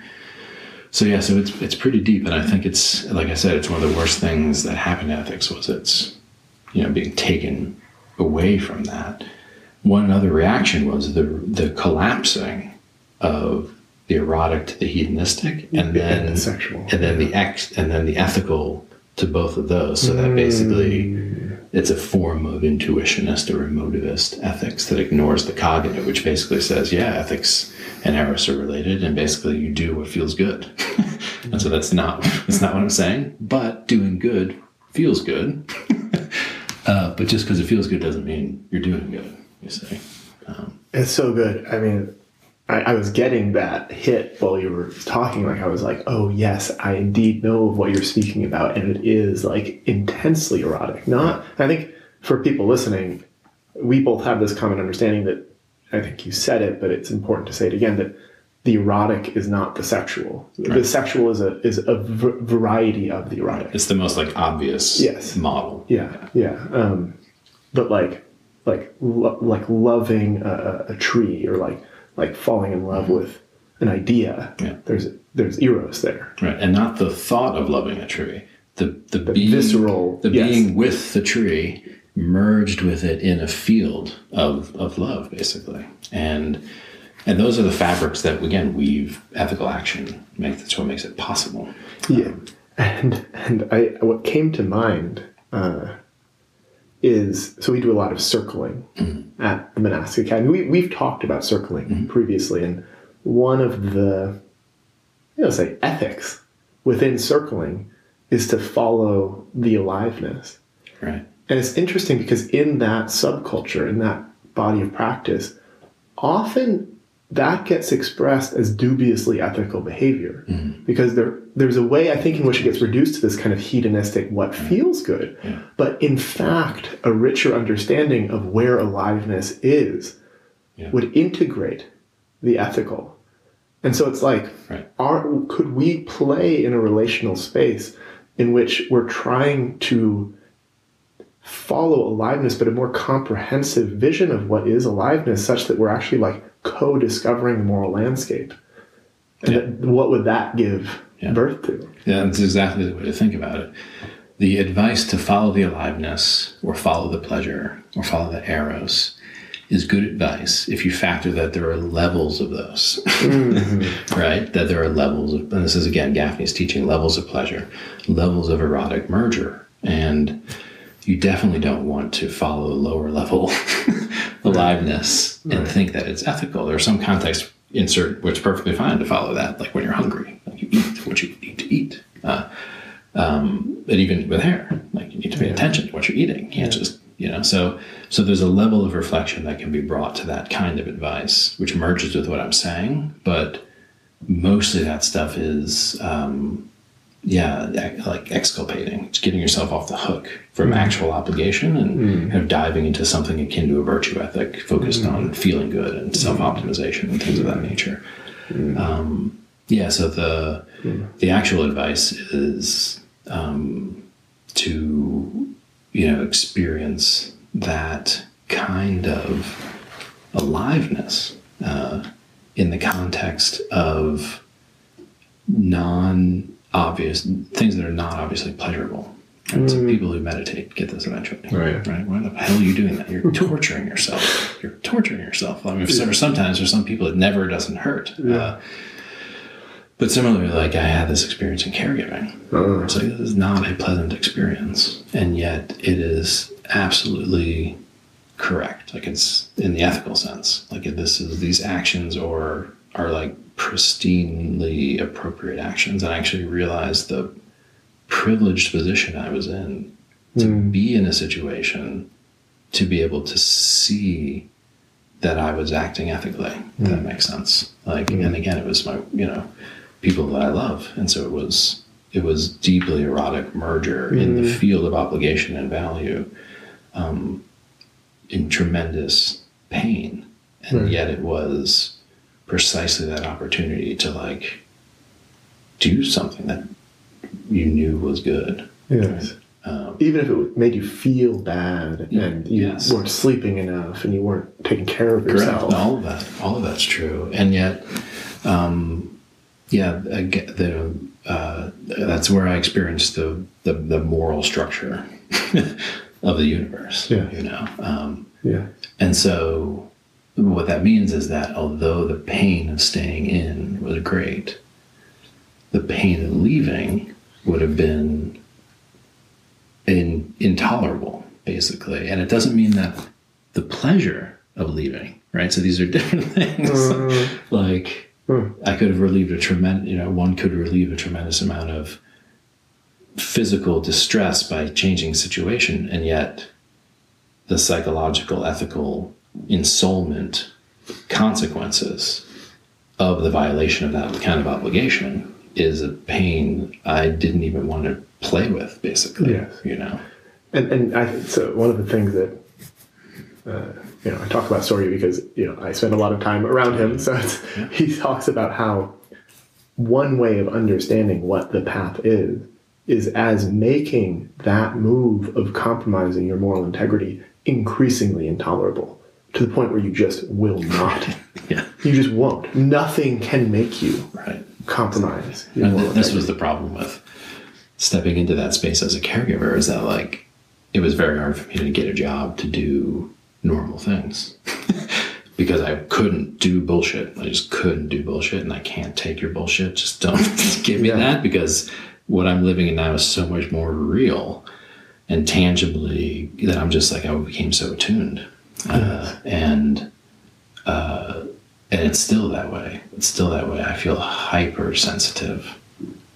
Speaker 2: so yeah so it's it's pretty deep and i think it's like i said it's one of the worst things that happened to ethics was it's you know being taken away from that. One other reaction was the the collapsing of the erotic to the hedonistic and then
Speaker 1: the sexual.
Speaker 2: and then the ex and then the ethical to both of those. So that mm. basically it's a form of intuitionist or emotivist ethics that ignores the cognitive which basically says yeah ethics and eros are related and basically you do what feels good. And so that's not that's not what i'm saying but doing good feels good. Uh, but just because it feels good doesn't mean you're doing good you see. Um,
Speaker 1: It's so good. I mean, I, I was getting that hit while you were talking. Like I was like, oh yes, I indeed know of what you're speaking about, and it is like intensely erotic. Not, I think for people listening, we both have this common understanding that I think you said it, but it's important to say it again that the erotic is not the sexual. The sexual is a is a v- variety of the erotic.
Speaker 2: it's the most like obvious
Speaker 1: Yes.
Speaker 2: model
Speaker 1: Yeah, yeah. Um, but like, like, lo- like loving a, a tree, or like, like falling in love with an idea.
Speaker 2: Yeah.
Speaker 1: There's there's eros there.
Speaker 2: Right, and not the thought of loving a tree. The the, being,
Speaker 1: visceral-
Speaker 2: the
Speaker 1: yes.
Speaker 2: being with the tree merged with it in a field of of love, basically. And and those are the fabrics that again weave ethical action. Make that's what makes it possible.
Speaker 1: Yeah. And and I what came to mind uh, is so we do a lot of circling mm-hmm. at the monastic academy. We we've talked about circling mm-hmm. previously, and one of the you know say ethics within circling is to follow the aliveness.
Speaker 2: Right.
Speaker 1: And it's interesting because in that subculture, in that body of practice, often that gets expressed as dubiously ethical behavior mm-hmm. because there there's a way I think in which it gets reduced to this kind of hedonistic what mm-hmm. feels good, but in fact a richer understanding of where aliveness is
Speaker 2: Yeah.
Speaker 1: would integrate the ethical. And so it's like,
Speaker 2: Right.
Speaker 1: are, could we play in a relational space in which we're trying to follow aliveness, but a more comprehensive vision of what is aliveness, such that we're actually like co-discovering the moral landscape? And
Speaker 2: Yeah.
Speaker 1: that, what would that give
Speaker 2: Yeah.
Speaker 1: birth to?
Speaker 2: Yeah, that's exactly the way to think about it. The advice to follow the aliveness or follow the pleasure or follow the eros is good advice if you factor that there are levels of those, mm-hmm. right? That there are levels of, and this is again Gafni's teaching levels of pleasure, levels of erotic merger. And you definitely don't want to follow lower level aliveness and think that it's ethical. There's some context insert where it's perfectly fine to follow that, like when you're hungry, like you eat what you need to eat. Uh, um, but even with hair, like you need to pay attention to what you're eating. You can't just, you know. So, so there's a level of reflection that can be brought to that kind of advice, which merges with what I'm saying. But mostly that stuff is, um, yeah, like exculpating. It's getting yourself off the hook from mm-hmm. actual obligation and mm. kind of diving into something akin to a virtue ethic, focused mm-hmm. on feeling good and mm-hmm. self optimization and things of that nature. Um, yeah, so the the actual advice is um, to you know experience that kind of aliveness uh, in the context of non obvious things that are not obviously pleasurable. Right? So people who meditate get this eventually.
Speaker 1: Right.
Speaker 2: Right. Why the hell are you doing that? You're torturing yourself. You're torturing yourself. I mean, for sometimes there's some people it never doesn't hurt. Uh, but similarly, like I had this experience in caregiving.
Speaker 1: Uh,
Speaker 2: It's like this is not a pleasant experience, and yet it is absolutely correct. Like it's in the ethical sense. Like this is these actions or are like pristinely appropriate actions. And I actually realized the privileged position I was in to hmm. be in a situation to be able to see that I was acting ethically. If that hmm. makes sense. Like, hmm. and again, it was my, you know, people that I love, and so it was, it was deeply erotic merger in the field of obligation and value, um, in tremendous pain, and
Speaker 1: Right.
Speaker 2: yet it was precisely that opportunity to like do something that you knew was good.
Speaker 1: yes.
Speaker 2: Um,
Speaker 1: Even if it made you feel bad and you
Speaker 2: Yes.
Speaker 1: weren't sleeping enough and you weren't taking care of
Speaker 2: Correct.
Speaker 1: yourself.
Speaker 2: All of that, all of that's true, and yet, um, yeah, the uh, that's where I experienced the the, the moral structure of the universe.
Speaker 1: Yeah.
Speaker 2: You know, um,
Speaker 1: Yeah.
Speaker 2: and so what that means is that although the pain of staying in was great, the pain of leaving would have been in, intolerable, basically. And it doesn't mean that the pleasure of leaving, right? So these are different things.
Speaker 1: Uh,
Speaker 2: like
Speaker 1: Hmm.
Speaker 2: I could have relieved a tremendous, you know, one could relieve a tremendous amount of physical distress by changing situation, and yet the psychological, ethical ensoulment consequences of the violation of that kind of obligation is a pain I didn't even want to play with, basically.
Speaker 1: Yes.
Speaker 2: You know.
Speaker 1: And and I so one of the things that uh, you know I talk about Soryu because you know I spend a lot of time around him, so it's, he talks about how one way of understanding what the path is is as making that move of compromising your moral integrity increasingly intolerable to the point where you just will not.
Speaker 2: Yeah.
Speaker 1: you just won't. Nothing can make you
Speaker 2: Right.
Speaker 1: compromise.
Speaker 2: And th- this was the problem with stepping into that space as a caregiver is that like it was very hard for me to get a job to do normal things because I couldn't do bullshit. I just couldn't do bullshit, and I can't take your bullshit. Just don't give me
Speaker 1: Yeah.
Speaker 2: that because what I'm living in now is so much more real and tangibly that I'm just like I became so attuned, uh, and uh, and it's still that way. It's still that way. I feel hypersensitive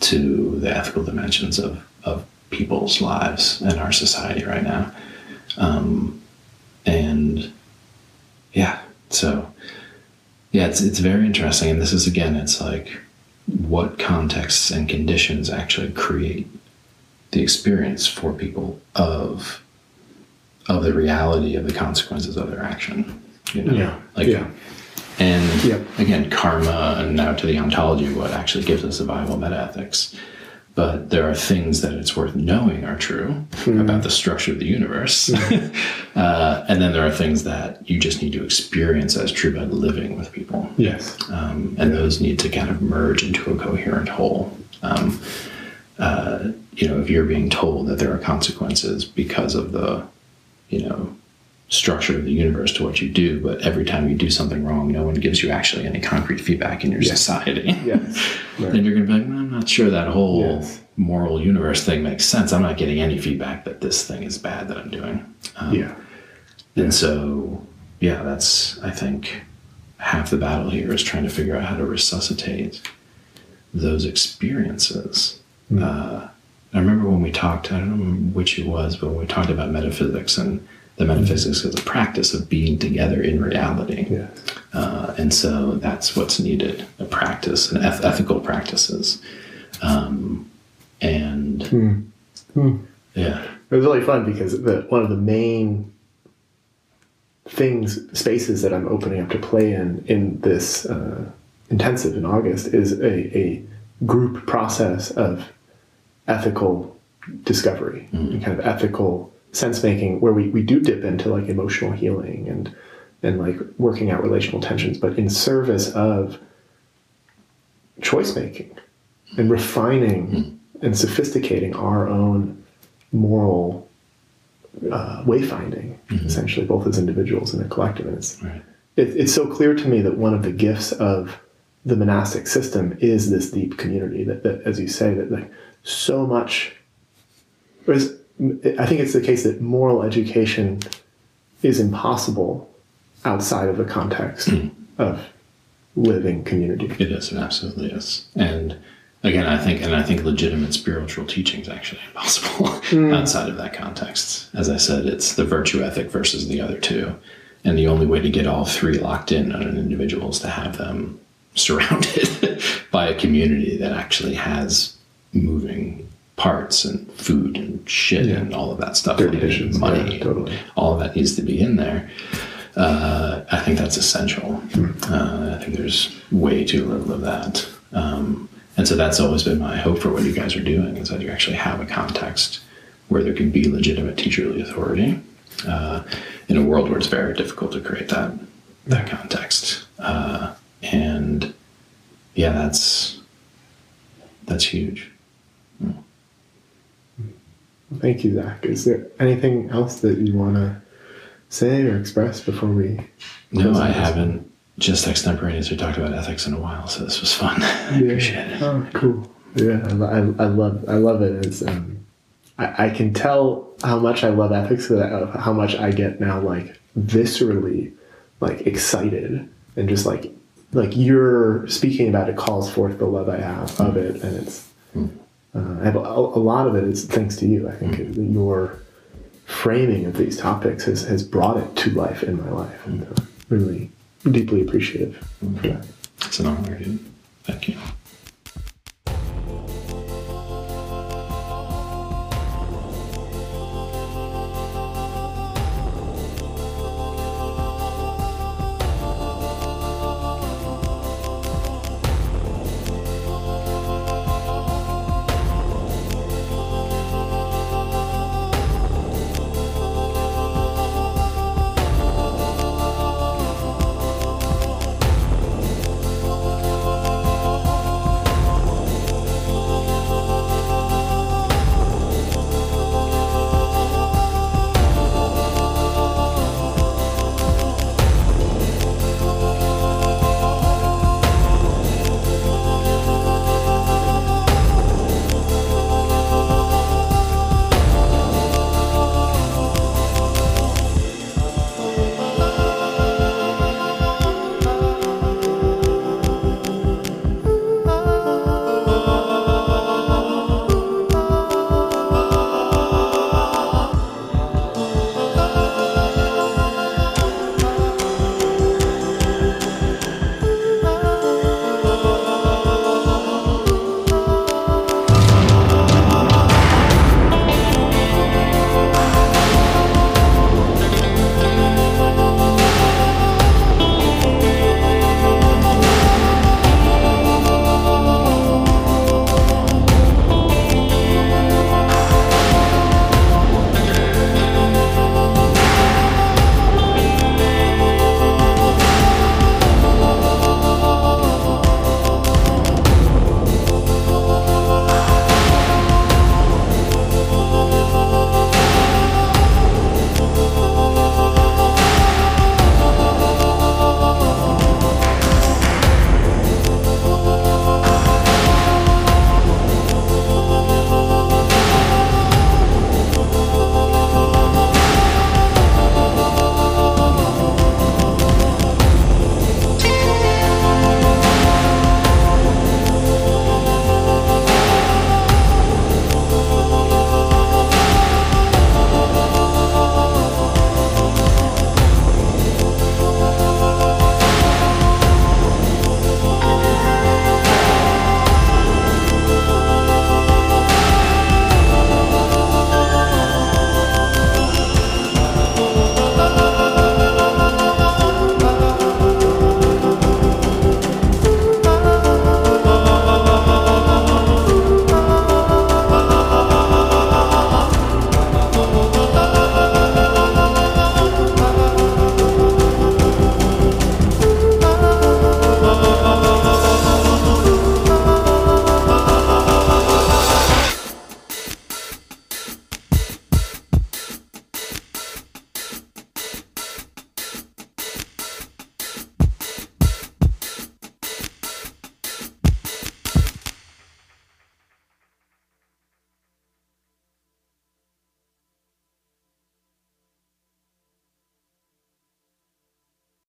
Speaker 2: to the ethical dimensions of of people's lives and our society right now, um, and yeah, so yeah, it's it's very interesting. And this is again, it's like what contexts and conditions actually create the experience for people of of the reality of the consequences of their action. You know,
Speaker 1: Yeah.
Speaker 2: like
Speaker 1: Yeah.
Speaker 2: and
Speaker 1: Yep.
Speaker 2: again, karma, and now to the ontology what actually gives us a viable metaethics. But there are things that it's worth knowing are true about the structure of the universe. uh, and then there are things that you just need to experience as true by living with people.
Speaker 1: Yes.
Speaker 2: Um, and those need to kind of merge into a coherent whole. Um, uh, you know, if you're being told that there are consequences because of the, you know, structure of the universe to what you do, but every time you do something wrong, no one gives you actually any concrete feedback in your society.
Speaker 1: Yes. Right.
Speaker 2: then you're going to be like, "Well, I'm not sure that whole
Speaker 1: Yes.
Speaker 2: moral universe thing makes sense. I'm not getting any feedback that this thing is bad that I'm doing. Um,
Speaker 1: Yeah.
Speaker 2: and so, yeah, that's, I think, half the battle here is trying to figure out how to resuscitate those experiences. Uh, I remember when we talked, I don't know which it was, but when we talked about metaphysics and the metaphysics as a practice of being together in reality. Uh, and so that's what's needed a practice, and eth- ethical practices. Um, and yeah,
Speaker 1: It was really fun because the, one of the main things, spaces that I'm opening up to play in in this uh, intensive in August is a, a group process of ethical discovery mm-hmm. and kind of ethical sense making where we, we do dip into like emotional healing and and like working out relational tensions, but in service of choice making and refining mm-hmm. and sophisticating our own moral uh, wayfinding, mm-hmm. essentially, both as individuals and a collective. And it's,
Speaker 2: Right.
Speaker 1: it, it's so clear to me that one of the gifts of the monastic system is this deep community that, that as you say, that like so much, whereas I think it's the case that moral education is impossible outside of the context hmm. of living community.
Speaker 2: It is, it absolutely is. And again, I think, and I think legitimate spiritual teaching is actually impossible hmm. outside of that context. As I said, it's the virtue ethic versus the other two. And the only way to get all three locked in on an individual is to have them surrounded by a community that actually has moving parts and food and shit and all of that stuff.
Speaker 1: Dirty dishes,
Speaker 2: money.
Speaker 1: yeah, totally.
Speaker 2: All of that needs to be in there. Uh, I think that's essential. Uh, I think there's way too little of that. Um, and so that's always been my hope for what you guys are doing is that you actually have a context where there can be legitimate teacherly authority uh, in a world where it's very difficult to create that that context. Uh, and yeah, that's that's huge. Hmm.
Speaker 1: Thank you, Zak. Is there anything else that you want to say or express before we?
Speaker 2: No, I
Speaker 1: this?
Speaker 2: haven't just extemporaneously talked about ethics in a while, so this was fun. I appreciate it.
Speaker 1: Oh, cool. Yeah, I, I, I love I love it. It's um, I, I can tell how much I love ethics, of how much I get now, like viscerally, like excited and just like like you're speaking about it calls forth the love I have of hmm. it, and it's. Hmm. Uh, I have a, a lot of it is thanks to you. I think your framing of these topics has, has brought it to life in my life, and uh, really deeply appreciative for that.
Speaker 2: It's an honor. Thank you.